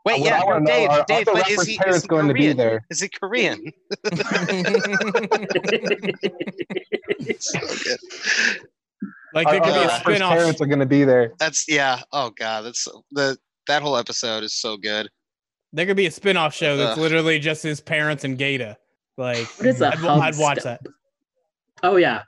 Wait, yeah, no, Dave, are, Dave, but is he, is he going Korean? to be there? Is he Korean? Like there could be a spin-off. Parents are going to be there. That's yeah. Oh god, that's the that whole episode is so good. There could be a spin-off show that's Ugh. literally just his parents and Gata. Like, what is that? I'd, I'd watch that. Oh yeah.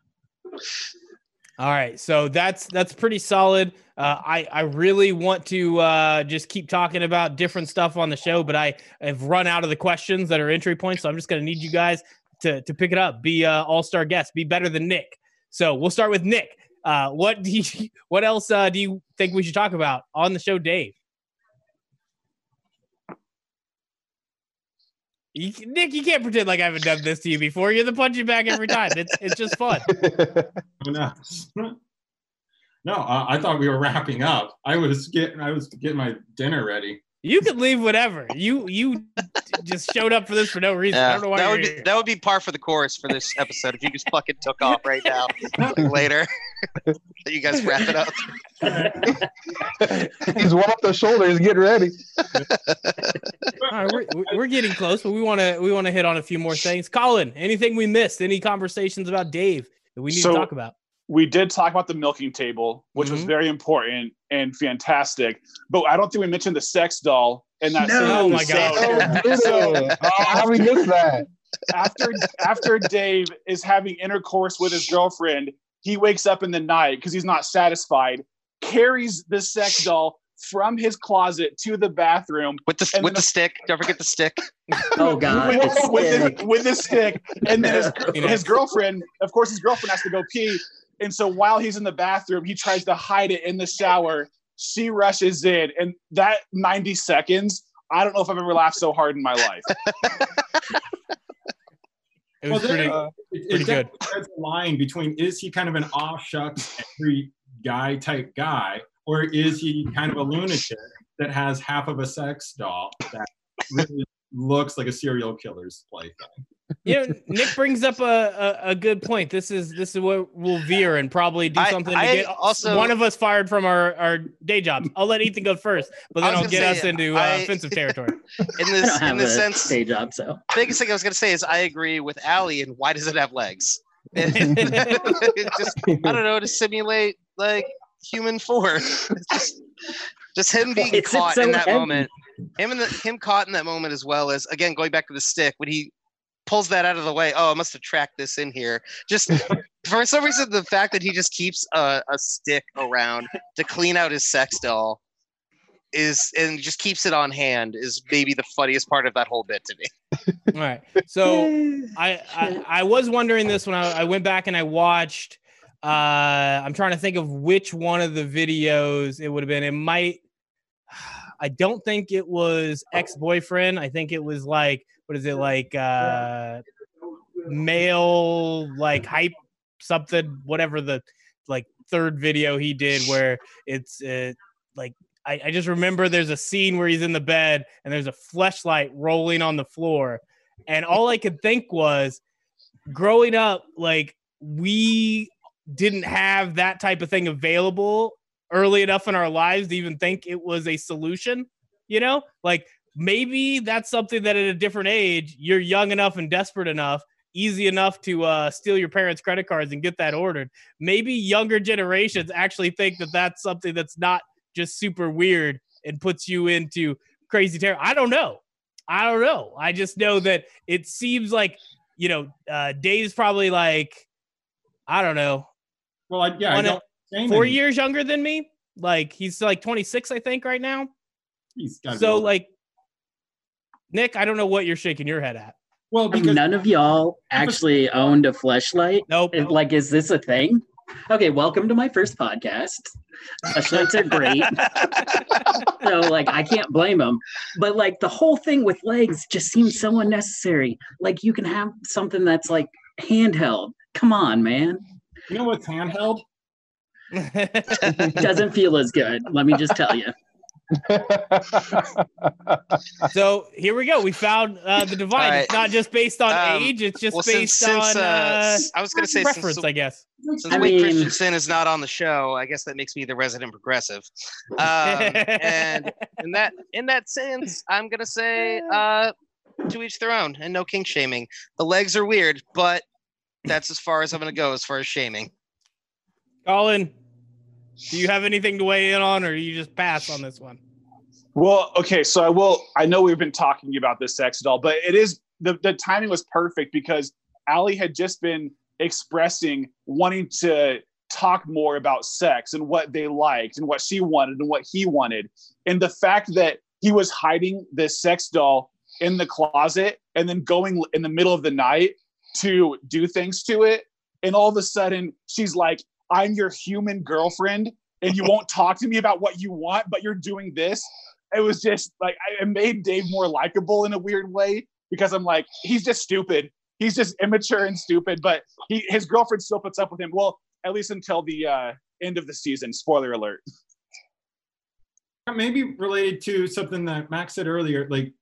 All right, so that's that's pretty solid. Uh, I I really want to uh, just keep talking about different stuff on the show, but I have run out of the questions that are entry points, so I'm just going to need you guys to to pick it up. Be uh, all star guest. Be better than Nick. So we'll start with Nick. Uh, what do you, what else uh, do you think we should talk about on the show, Dave? You, Nick, you can't pretend like I haven't done this to you before. You're the punching bag every time. It's it's just fun. No, no uh, I thought we were wrapping up. I was getting I was getting my dinner ready. You could leave whatever. You you just showed up for this for no reason. I don't know why that you're would be here. that would be par for the course for this episode if you just fucking took off right now like later. you guys wrap it up. He's one up the shoulders, getting ready. All right, we're, we're getting close, but we want to we want to hit on a few more things. Colin, anything we missed? Any conversations about Dave that we need So- to talk about? We did talk about the milking table, which was Mhm. very important and fantastic. But I don't think we mentioned the sex doll in that No. same Oh my God. Oh, So- oh, how we missed that? after after Dave is having intercourse with his girlfriend, he wakes up in the night because he's not satisfied, carries the sex doll from his closet to the bathroom With the with then- the stick. Don't forget the stick. Oh God, with, it's with, sick. his, with his stick. And then his, You his girlfriend, of course, his girlfriend has to go pee. And so while he's in the bathroom, he tries to hide it in the shower. She rushes in, and that 90 seconds, I don't know if I've ever laughed so hard in my life. It was Well, pretty. uh, it, pretty it definitely treads a line between is he kind of an aw shucks every guy type guy, or is he kind of a lunatic that has half of a sex doll that really looks like a serial killer's plaything? You know, Nick brings up a, a, a good point. This is this is what we'll veer and probably do I- something to I get also- one of us fired from our, our day jobs. I'll let Ethan go first, but then I'll get gonna us say, into uh, offensive territory. In I this don't have in this a sense, day job, so biggest thing I was gonna say is I agree with Ali. And why does it have legs? Just I don't know to simulate like human form. Just just him being Why is it caught so in that heavy? moment. Him and the him caught in that moment as well as again going back to the stick when he pulls that out of the way. Oh, I must have tracked this in here. Just for some reason, the fact that he just keeps a, a stick around to clean out his sex doll is and just keeps it on hand is maybe the funniest part of that whole bit to me. All right. So I, I I was wondering this when I, I went back and I watched. Uh, I'm trying to think of which one of the videos it would have been. It might. I don't think it was ex boyfriend. I think it was like what is it like uh, male like hype something whatever the like third video he did where it's uh, like I, I just remember there's a scene where he's in the bed and there's a fleshlight rolling on the floor. And all I could think was growing up, like we didn't have that type of thing available early enough in our lives to even think it was a solution, you know? Like maybe that's something that at a different age, you're young enough and desperate enough, easy enough to uh, steal your parents' credit cards and get that ordered. Maybe younger generations actually think that that's something that's not just super weird and puts you into crazy terror. I don't know. I don't know. I just know that it seems like, you know, uh, Dave's probably like, I don't know, Well, I, yeah, I One- don't say four years younger than me. Like he's like 26, I think, right now. He's gotta So like, Nick, I don't know what you're shaking your head at. well, because none of y'all actually owned a fleshlight. Nope. It- Like, is this a thing? Okay, welcome to my first podcast. Fleshlights are great. so like I can't blame them. But like the whole thing with legs just seems so unnecessary. Like you can have something that's like handheld. Come on, man. you know what's handheld? Doesn't feel as good. Let me just tell you. so here we go. We found uh, the divide. All It's not just based on Um, ase; it's just well, based since on uh, uh, s- I was gonna say since, preference, I guess. since I Wade mean- Christensen is not on the show, I guess that makes me the resident progressive. Um, and in that in that sense, I'm gonna say uh, to each their own, and no king shaming. The legs are weird, but that's as far as I'm gonna go as far as shaming. Colin, do you have anything to weigh in on, or you just pass on this one? Well, okay, so I will. I know we've been talking about this sex doll, but it is the the timing was perfect because Ali had just been expressing wanting to talk more about sex and what they liked and what she wanted and what he wanted, and the fact that he was hiding this sex doll in the closet and then going in the middle of the night to do things to it and all of a sudden she's like, I'm your human girlfriend, and you won't talk to me about what you want, but you're doing this. It was just like it made Dave more likable in a weird way because I'm like, he's just stupid. He's just immature and stupid, but he his girlfriend still puts up with him. Well, at least until the uh, end of the season. Spoiler alert. Maybe related to something that Max said earlier, like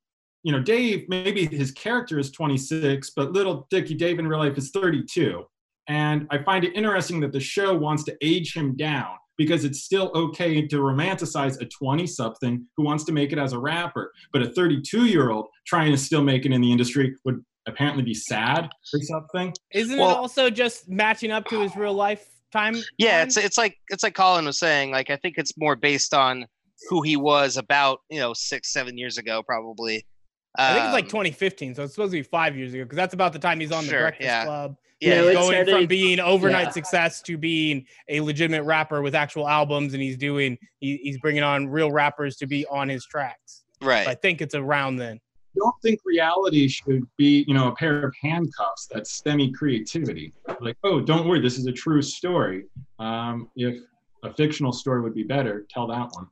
you know, Dave, maybe his character is 26, but little Dickie Dave in real life is 32. And I find it interesting that the show wants to age him down because it's still okay to romanticize a 20 something who wants to make it as a rapper. But a 32 year old trying to still make it in the industry would apparently be sad or something. Isn't well, it also just matching up to his real life time? Yeah, time? it's it's like it's like Colin was saying. Like I think it's more based on who he was about you know six seven years ago probably I think it's like um, 2015, so it's supposed to be five years ago because that's about the time he's on the Breakfast yeah. Club. Yeah, he's going started, from being overnight yeah. success to being a legitimate rapper with actual albums, and he's doing he, he's bringing on real rappers to be on his tracks. Right. So I think it's around then. I don't think reality should be, you know, a pair of handcuffs that stemmy creativity. Like, oh, don't worry, this is a true story. Um, if a fictional story would be better, tell that one.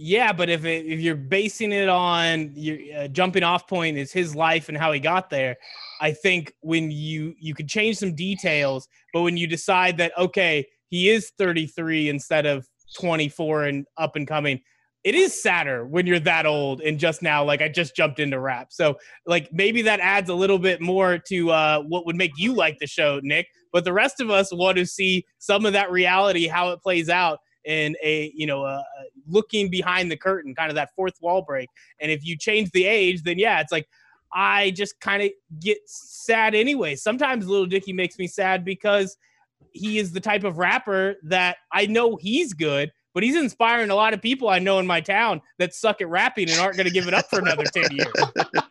Yeah, but if it, if you're basing it on your uh, jumping off point is his life and how he got there, I think when you you could change some details, but when you decide that okay, he is 33 instead of 24 and up and coming, it is sadder when you're that old and just now like I just jumped into rap. So like maybe that adds a little bit more to uh, what would make you like the show, Nick. But the rest of us want to see some of that reality, how it plays out in a you know uh, looking behind the curtain kind of that fourth wall break and if you change the age then yeah it's like i just kind of get sad anyway sometimes little dicky makes me sad because he is the type of rapper that i know he's good but he's inspiring a lot of people I know in my town that suck at rapping and aren't going to give it up for another 10 years.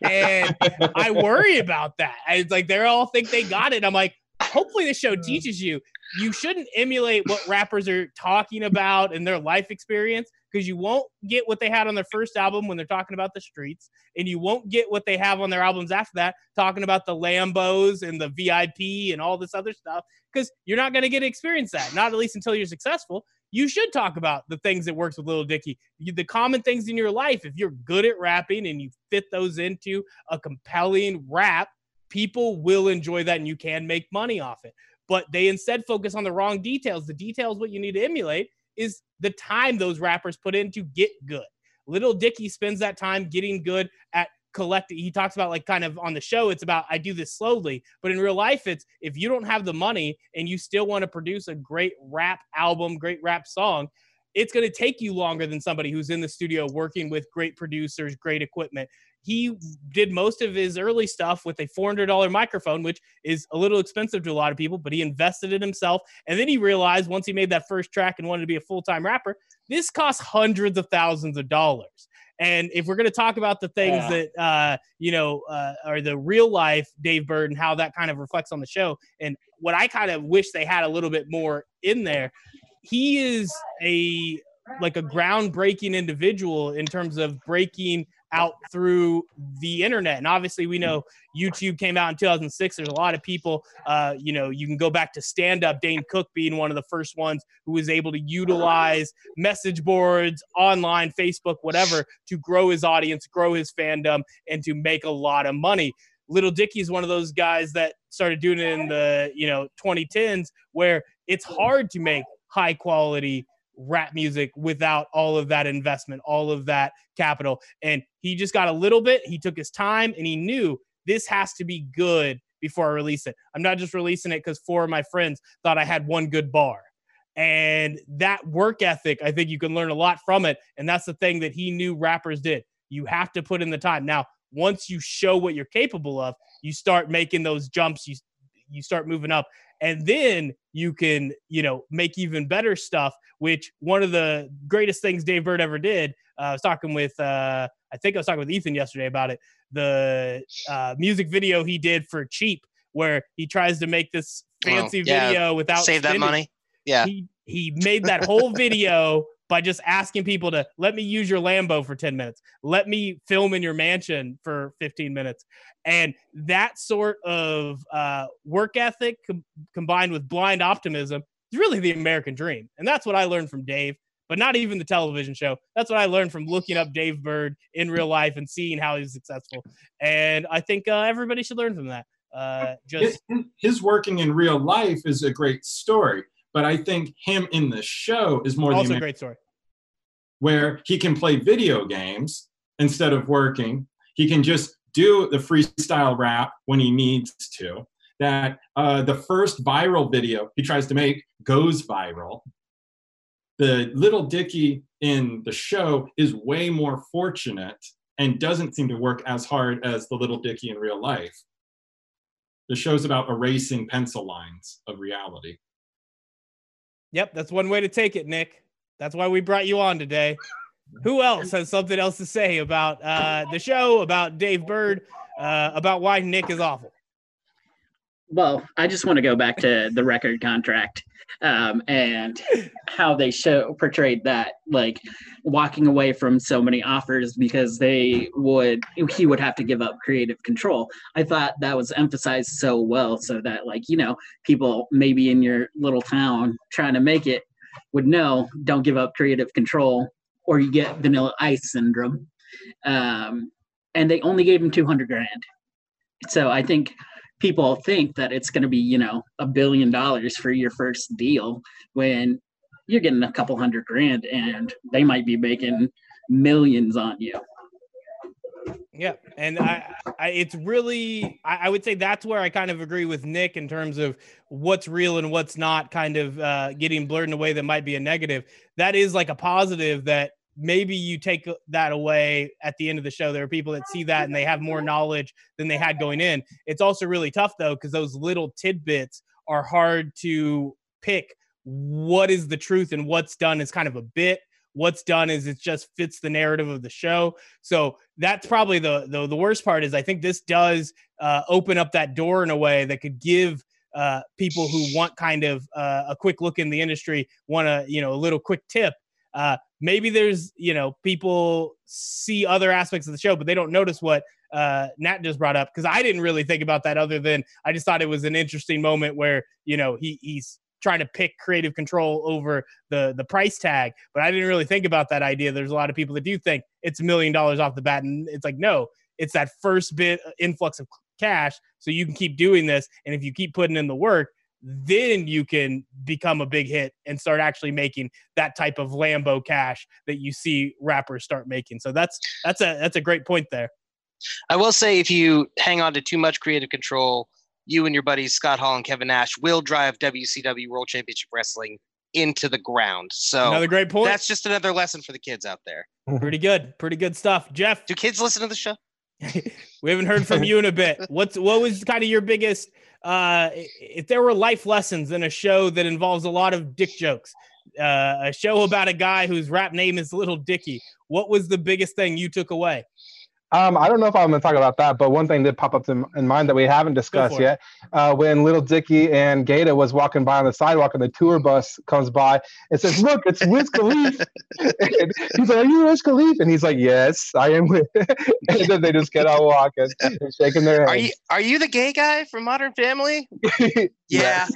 And I worry about that. It's like they all think they got it. I'm like, hopefully the show teaches you you shouldn't emulate what rappers are talking about and their life experience because you won't get what they had on their first album when they're talking about the streets and you won't get what they have on their albums after that talking about the lambos and the vip and all this other stuff because you're not going to get to experience that not at least until you're successful. You should talk about the things that works with little dicky the common things in your life if you're good at rapping and you fit those into a compelling rap people will enjoy that and you can make money off it but they instead focus on the wrong details. The details, what you need to emulate is the time those rappers put in to get good. Little Dicky spends that time getting good at collecting. He talks about like kind of on the show, it's about I do this slowly, but in real life, it's if you don't have the money and you still want to produce a great rap album, great rap song, it's going to take you longer than somebody who's in the studio working with great producers, great equipment he did most of his early stuff with a $400 microphone, which is a little expensive to a lot of people, but he invested in himself. And then he realized once he made that first track and wanted to be a full time rapper, this costs hundreds of thousands of dollars. And if we're going to talk about the things yeah. that, uh, you know, uh, are the real life Dave Burd and how that kind of reflects on the show, and what I kind of wish they had a little bit more in there, he is a like a groundbreaking individual in terms of breaking out through the internet. And obviously, we know YouTube came out in 2006. There's a lot of people, uh, you know, you can go back to stand up, Dane Cook being one of the first ones who was able to utilize message boards, online, Facebook, whatever, to grow his audience, grow his fandom, and to make a lot of money. Little Dicky is one of those guys that started doing it in the you know 2010s where it's hard to make high quality rap music without all of that investment, all of that capital. And he just got a little bit, he took his time and he knew this has to be good before I release it. I'm not just releasing it because four of my friends thought I had one good bar. And that work ethic, I think you can learn a lot from it. And that's the thing that he knew rappers did. You have to put in the time. Now, once you show what you're capable of, you start making those jumps, you you start moving up and then you can you know make even better stuff which one of the greatest things dave burd ever did uh, i was talking with uh, i think i was talking with ethan yesterday about it the uh, music video he did for cheap where he tries to make this fancy oh, yeah. video without save spending. that money yeah he, he made that whole video by just asking people to let me use your Lambo for 10 minutes, let me film in your mansion for 15 minutes. And that sort of uh, work ethic com- combined with blind optimism is really the American dream. And that's what I learned from Dave, but not even the television show. That's what I learned from looking up Dave Burd in real life and seeing how he's successful. And I think uh, everybody should learn from that. Uh, just his, his working in real life is a great story, but I think him in the show is more also a great story. Where he can play video games instead of working. He can just do the freestyle rap when he needs to. That uh, the first viral video he tries to make goes viral. The little Dicky in the show is way more fortunate and doesn't seem to work as hard as the little Dicky in real life. The show's about erasing pencil lines of reality. Yep, that's one way to take it, Nick. That's why we brought you on today. Who else has something else to say about uh, the show, about Dave Burd, uh, about why Nick is awful? Well, I just want to go back to the record contract um, and how they show portrayed that, like walking away from so many offers because they would he would have to give up creative control. I thought that was emphasized so well, so that like you know people maybe in your little town trying to make it would know don't give up creative control or you get vanilla ice syndrome. Um, and they only gave him 200 grand. So I think people think that it's going to be, you know, a billion dollars for your first deal when you're getting a couple hundred grand and they might be making millions on you. Yeah, and I, I it's really, I, I, would say that's where I kind of agree with Nick in terms of what's real and what's not, kind of uh, getting blurred in a way that might be a negative. That is like a positive that maybe you take that away at the end of the show. There are people that see that and they have more knowledge than they had going in. It's also really tough though, because those little tidbits are hard to pick. What is the truth and what's done is kind of a bit. What's done is it just fits the narrative of the show. So that's probably the the, the worst part. Is I think this does uh, open up that door in a way that could give uh, people who want kind of uh, a quick look in the industry, want a you know a little quick tip uh, maybe there's you know people see other aspects of the show, but they don't notice what uh, Nat just brought up because I didn't really think about that. Other than I just thought it was an interesting moment where you know he he's trying to pick creative control over the the price tag, but I didn't really think about that idea. There's a lot of people that do think it's a million dollars off the bat, and it's like no, it's that first bit uh, influx of cash, so you can keep doing this, and if you keep putting in the work, then you can become a big hit and start actually making that type of Lambo cash that you see rappers start making. So that's that's a that's a great point there. I will say if you hang on to too much creative control, you and your buddies Scott Hall and Kevin Nash will drive WCW World Championship Wrestling into the ground. So another great point. That's just another lesson for the kids out there. Pretty good. Pretty good stuff. Jeff. Do kids listen to the show? we haven't heard from you in a bit. What's what was kind of your biggest uh, if there were life lessons in a show that involves a lot of dick jokes, uh, a show about a guy whose rap name is Little Dicky, what was the biggest thing you took away? Um, I don't know if I'm going to talk about that, but one thing did pop up in, in mind that we haven't discussed yet. Uh, when Little Dicky and Gata was walking by on the sidewalk, and the tour bus comes by and says, "Look, it's Wiz Khalifa." and he's like, "Are you Wiz Khalifa?" And he's like, "Yes, I am." With And then they just get out walking and shaking their heads. Are you Are you the gay guy from Modern Family? yeah.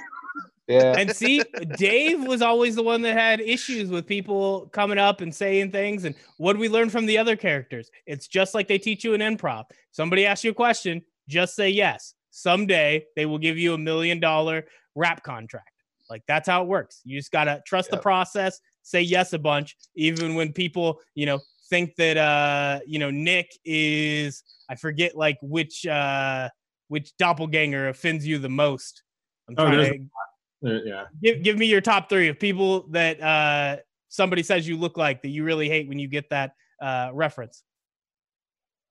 Yeah. And see, Dave was always the one that had issues with people coming up and saying things. And what do we learn from the other characters? It's just like they teach you in improv. Somebody asks you a question, just say yes. Someday they will give you a million dollar rap contract. Like that's how it works. You just gotta trust yep. the process, say yes a bunch, even when people, you know, think that uh, you know, Nick is I forget like which uh which doppelganger offends you the most. I'm oh, trying to yeah. Give give me your top three of people that uh, somebody says you look like that you really hate when you get that uh, reference.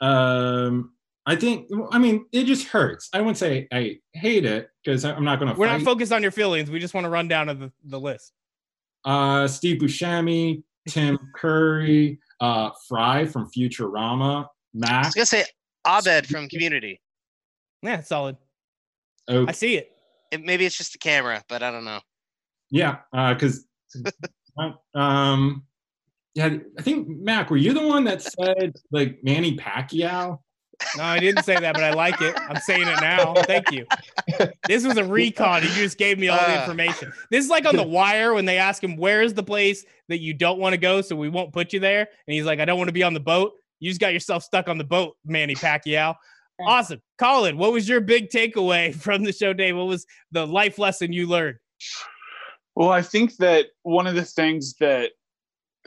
Um, I think. I mean, it just hurts. I wouldn't say I hate it because I'm not going to. We're fight. not focused on your feelings. We just want to run down to the, the list. Uh, Steve Buscemi, Tim Curry, uh, Fry from Futurama, Max. I was gonna say Abed from Community. Yeah, solid. Okay. I see it it, maybe it's just the camera, but I don't know. Yeah, uh, because uh, um, Yeah, I think Mac, were you the one that said like Manny Pacquiao? No, I didn't say that, but I like it. I'm saying it now. Thank you. This was a recon. You just gave me all the Uh. information. This is like on the wire when they ask him, Where's the place that you don't want to go? So we won't put you there. And he's like, I don't want to be on the boat. You just got yourself stuck on the boat, Manny Pacquiao. Awesome. Colin, what was your big takeaway from the show, Dave? What was the life lesson you learned? Well, I think that one of the things that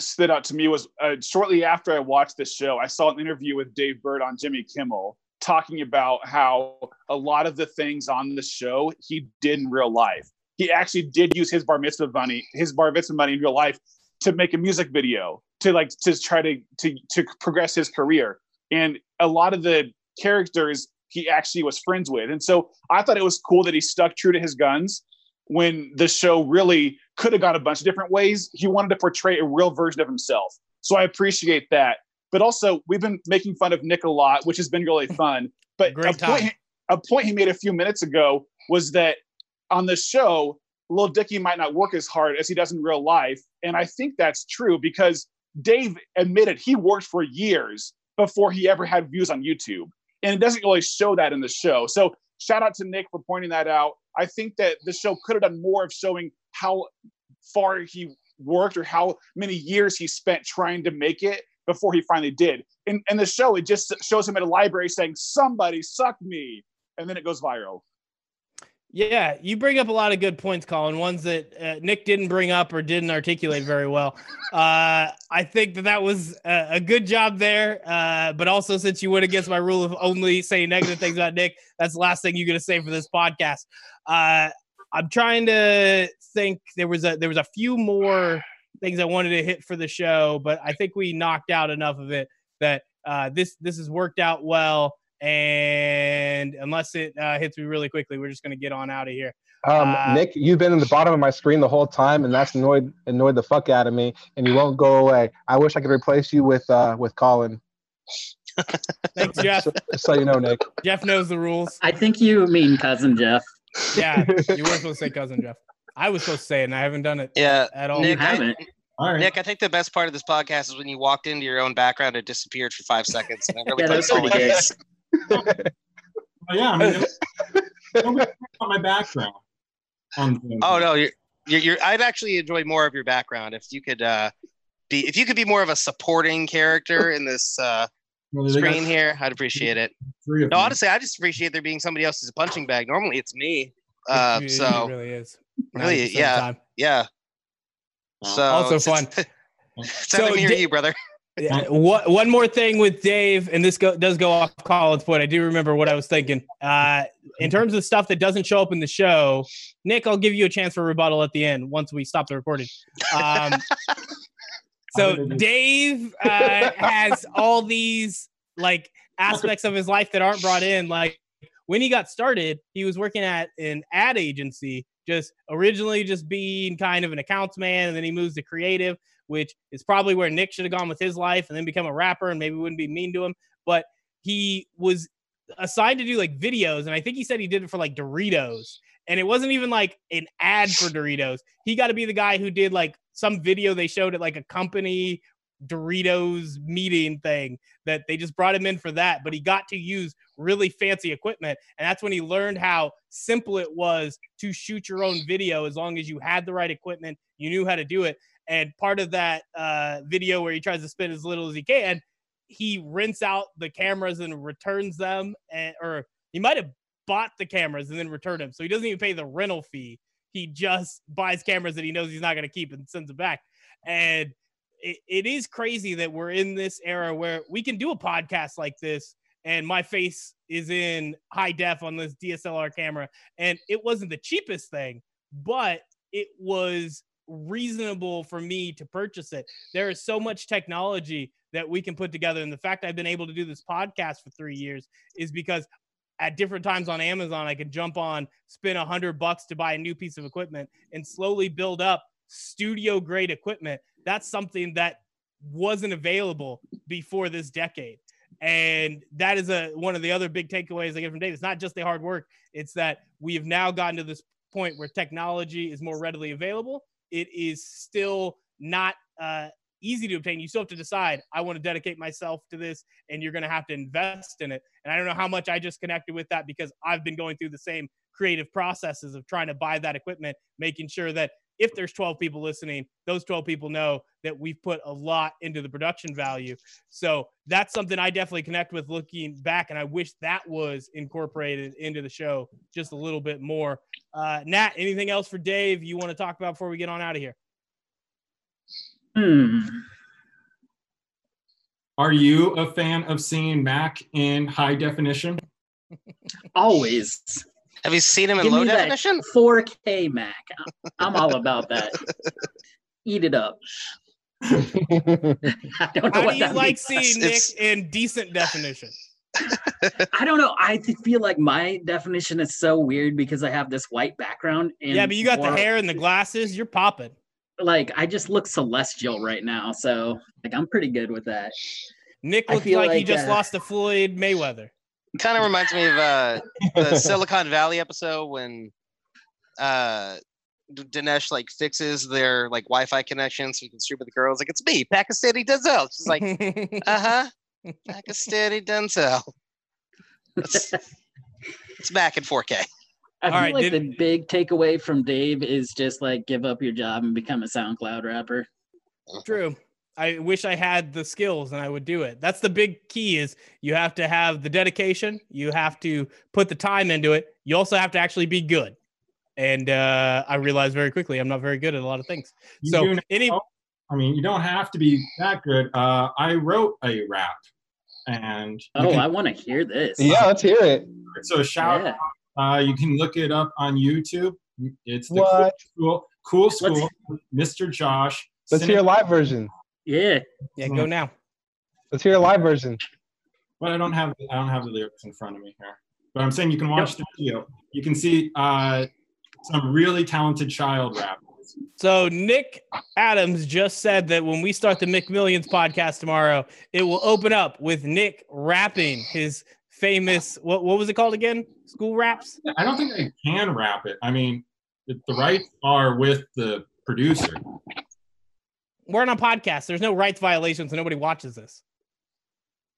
stood out to me was uh, shortly after I watched the show, I saw an interview with Dave Burd on Jimmy Kimmel talking about how a lot of the things on the show he did in real life. He actually did use his bar mitzvah money, his bar mitzvah money in real life to make a music video to like to try to to to progress his career. And a lot of the characters he actually was friends with. And so I thought it was cool that he stuck true to his guns when the show really could have gone a bunch of different ways. He wanted to portray a real version of himself. So I appreciate that. But also, we've been making fun of Nick a lot, which has been really fun. But a, point, a point he made a few minutes ago was that on the show, Lil Dicky might not work as hard as he does in real life. And I think that's true because Dave admitted he worked for years before he ever had views on YouTube. And it doesn't really show that in the show. So shout out to Nick for pointing that out. I think that the show could have done more of showing how far he worked or how many years he spent trying to make it before he finally did. In, in the show, it just shows him at a library saying, Somebody suck me. And then it goes viral. Yeah, you bring up a lot of good points, Colin. Ones that uh, Nick didn't bring up or didn't articulate very well. Uh, I think that that was a, a good job there. Uh, but also, since you went against my rule of only saying negative things about Nick, that's the last thing you're going to say for this podcast. Uh, I'm trying to think. There was a there was a few more things I wanted to hit for the show, but I think we knocked out enough of it that uh, this this has worked out well. And unless it uh, hits me really quickly, we're just going to get on out of here. Um, Uh, Nick, you've been in the bottom of my screen the whole time, and that's annoyed annoyed the fuck out of me, and you won't go away. I wish I could replace you with uh, with Colin. Thanks, Jeff. So, just so you know, Nick. Jeff knows the rules. I think you mean cousin Jeff. Yeah, you were supposed to say cousin Jeff. I was supposed to say it, and I haven't done it Yeah, at all. Nick, I- haven't. All right. Nick, I think the best part of this podcast is when you walked into your own background and disappeared for five seconds. And I really Yeah, thought that's that's all pretty good. Is. Well, yeah, I mean, nobody cares about my background. On Oh no, you're, you're, you're I'd actually enjoy more of your background if you could uh, be if you could be more of a supporting character in this uh, Well, they got screen here. I'd appreciate it. No, them. honestly, I just appreciate there being somebody else as a punching bag. Normally, it's me. Uh, It- it so really is. Really, 90% of the yeah. time. yeah. So Also fun. It's, it's So me or di- you, brother. Yeah, what, one more thing with Dave, and this go, does go off Colin's point. I do remember what I was thinking. Uh, in terms of stuff that doesn't show up in the show, Nick, I'll give you a chance for rebuttal at the end once we stop the recording. Um, so Dave uh, has all these like aspects of his life that aren't brought in. Like when he got started, he was working at an ad agency, just originally just being kind of an accounts man, and then he moves to creative, which is probably where Nick should have gone with his life, and then become a rapper, and maybe wouldn't be mean to him. But he was assigned to do like videos, and I think he said he did it for like Doritos. And it wasn't even like an ad for Doritos. He got to be the guy who did like some video they showed at like a company Doritos meeting thing that they just brought him in for that, but he got to use really fancy equipment. And that's when he learned how simple it was to shoot your own video as long as you had the right equipment, you knew how to do it. And part of that uh, video where he tries to spend as little as he can, he rents out the cameras and returns them, and, or he might have bought the cameras and then returned them. So he doesn't even pay the rental fee. He just buys cameras that he knows he's not going to keep and sends them back. And it, it is crazy that we're in this era where we can do a podcast like this and my face is in high def on this DSLR camera. And it wasn't the cheapest thing, but it was reasonable for me to purchase it. There is so much technology that we can put together. And the fact I've been able to do this podcast for three years is because at different times on Amazon, I can jump on, spend a hundred bucks to buy a new piece of equipment and slowly build up studio grade equipment. That's something that wasn't available before this decade. And that is a one of the other big takeaways I get from Dave. It's not just the hard work, it's that we have now gotten to this point where technology is more readily available. It is still not uh, easy to obtain. You still have to decide, I want to dedicate myself to this, and you're going to have to invest in it. And I don't know how much I just connected with that because I've been going through the same creative processes of trying to buy that equipment, making sure that if there's 12 people listening, those 12 people know that we've put a lot into the production value. So that's something I definitely connect with looking back. And I wish that was incorporated into the show just a little bit more. Uh, Nat, anything else for Dave you want to talk about before we get on out of here? Hmm. Are you a fan of seeing Mac in high definition? Always. Have you seen him in low definition? 4K Mac. I'm all about that. Eat it up. How do you like means. seeing Nick it's... in decent definition? I don't know. I feel like my definition is so weird because I have this white background. And yeah, but you got more, the hair and the glasses. You're popping. Like I just look celestial right now, so like I'm pretty good with that. Nick looks like, like, he just uh, lost to Floyd Mayweather kind of reminds me of uh, the Silicon Valley episode when uh, Dinesh like fixes their like Wi-Fi connection so you can stream with the girls. Like it's me, Pakistani Denzel. She's like, uh huh, Pakistani Denzel. It's, it's back in 4K. I feel right, like did... the big takeaway from Dave is just like give up your job and become a SoundCloud rapper. True. I wish I had the skills and I would do it. That's the big key is you have to have the dedication, you have to put the time into it. You also have to actually be good. And uh, I realized very quickly I'm not very good at a lot of things. You so any I mean, you don't have to be that good. Uh, I wrote a rap and Oh, can, I want to hear this. Yeah, let's hear it. So shout yeah. out. Uh, you can look it up on YouTube. It's the what? cool school, cool school, Mr. Josh. Let's hear a live version. Yeah. Yeah, go now. Let's hear a live version. But I don't have I don't have the lyrics in front of me here. But I'm saying you can watch the video. You can see uh, some really talented child rappers. So Nick Adams just said that when we start the McMillions podcast tomorrow, it will open up with Nick rapping his famous what what was it called again? School raps? I don't think I can rap it. I mean, the rights are with the producer we're on a podcast. There's no rights violations, so nobody watches this.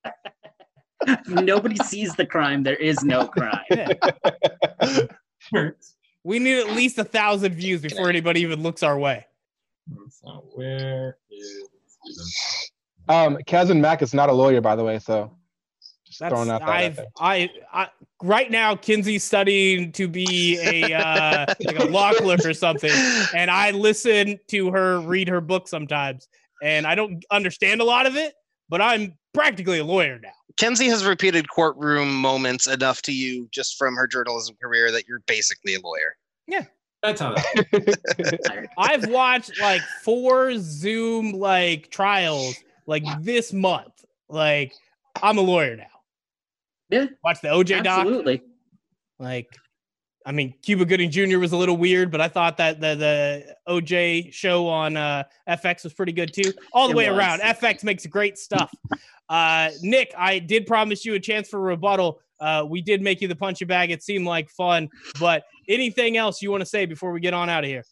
nobody sees the crime. There is no crime. Yeah. we need at least a thousand views before anybody even looks our way. Where is um Kazan Mack is not a lawyer, by the way, so that's, throwing out I've, I, I, right now, Kinsey's studying to be a uh, like a law clerk or something, and I listen to her read her book sometimes, and I don't understand a lot of it, but I'm practically a lawyer now. Kenzie has repeated courtroom moments enough to you just from her journalism career that you're basically a lawyer. Yeah. That's how that I've watched like four Zoom like trials like this month. Like I'm a lawyer now. Yeah. Watch the OJ doc. Absolutely. Like, I mean, Cuba Gooding Jr. was a little weird, but I thought that the the OJ show on uh, FX was pretty good too. All the it way was. around, FX makes great stuff. Uh, Nick, I did promise you a chance for rebuttal. Uh, we did make you the punching bag. It seemed like fun, but anything else you want to say before we get on out of here?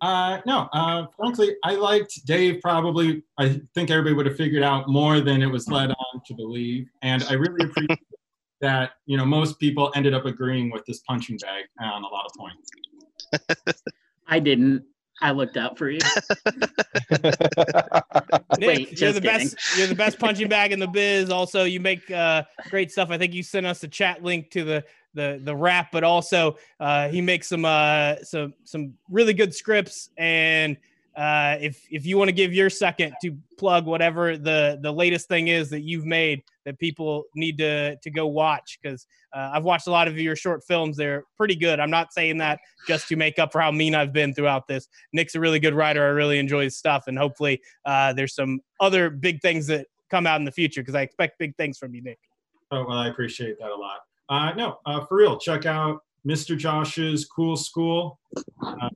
Uh, no, uh, frankly, I liked Dave probably. I think everybody would have figured out more than it was led on to believe. And I really appreciate that, you know, most people ended up agreeing with this punching bag on a lot of points. I didn't. I looked out for you. Nick, Wait, you're the kidding. best. You're the best punching bag in the biz. Also, you make uh, great stuff. I think you sent us a chat link to the the the rap, but also uh, he makes some uh, some some really good scripts. And uh, if if you want to give your second to plug whatever the the latest thing is that you've made that people need to to go watch, because uh, I've watched a lot of your short films. They're pretty good. I'm not saying that just to make up for how mean I've been throughout this. Nick's a really good writer. I really enjoy his stuff, and hopefully uh, there's some other big things that come out in the future because I expect big things from you, Nick. Oh well, I appreciate that a lot. Uh, no, uh, for real, check out Mr. Josh's Cool School. Uh,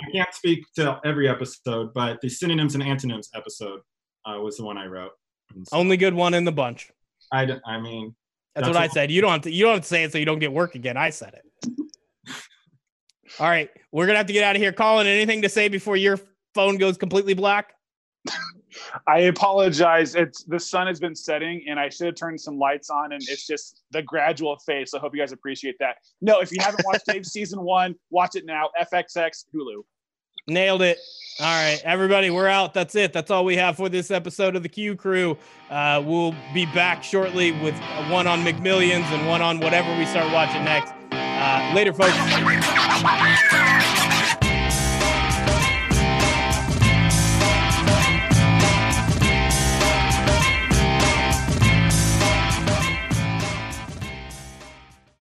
I can't speak to every episode, but the synonyms and antonyms episode uh, was the one I wrote. So, Only good one in the bunch. I, I mean, that's, that's what I said. You don't have to. You don't have to say it so you don't get work again. I said it. All right, we're gonna have to get out of here. Colin, anything to say before your phone goes completely black? I apologize. It's the sun has been setting, and I should have turned some lights on, and it's just the gradual phase. So I hope you guys appreciate that. No, if you haven't watched Dave season one, watch it now. FXX Hulu. Nailed it. All right, everybody, we're out. That's it. That's all we have for this episode of the Q Crew. Uh, we'll be back shortly with one on McMillions and one on whatever we start watching next. Uh, later, folks.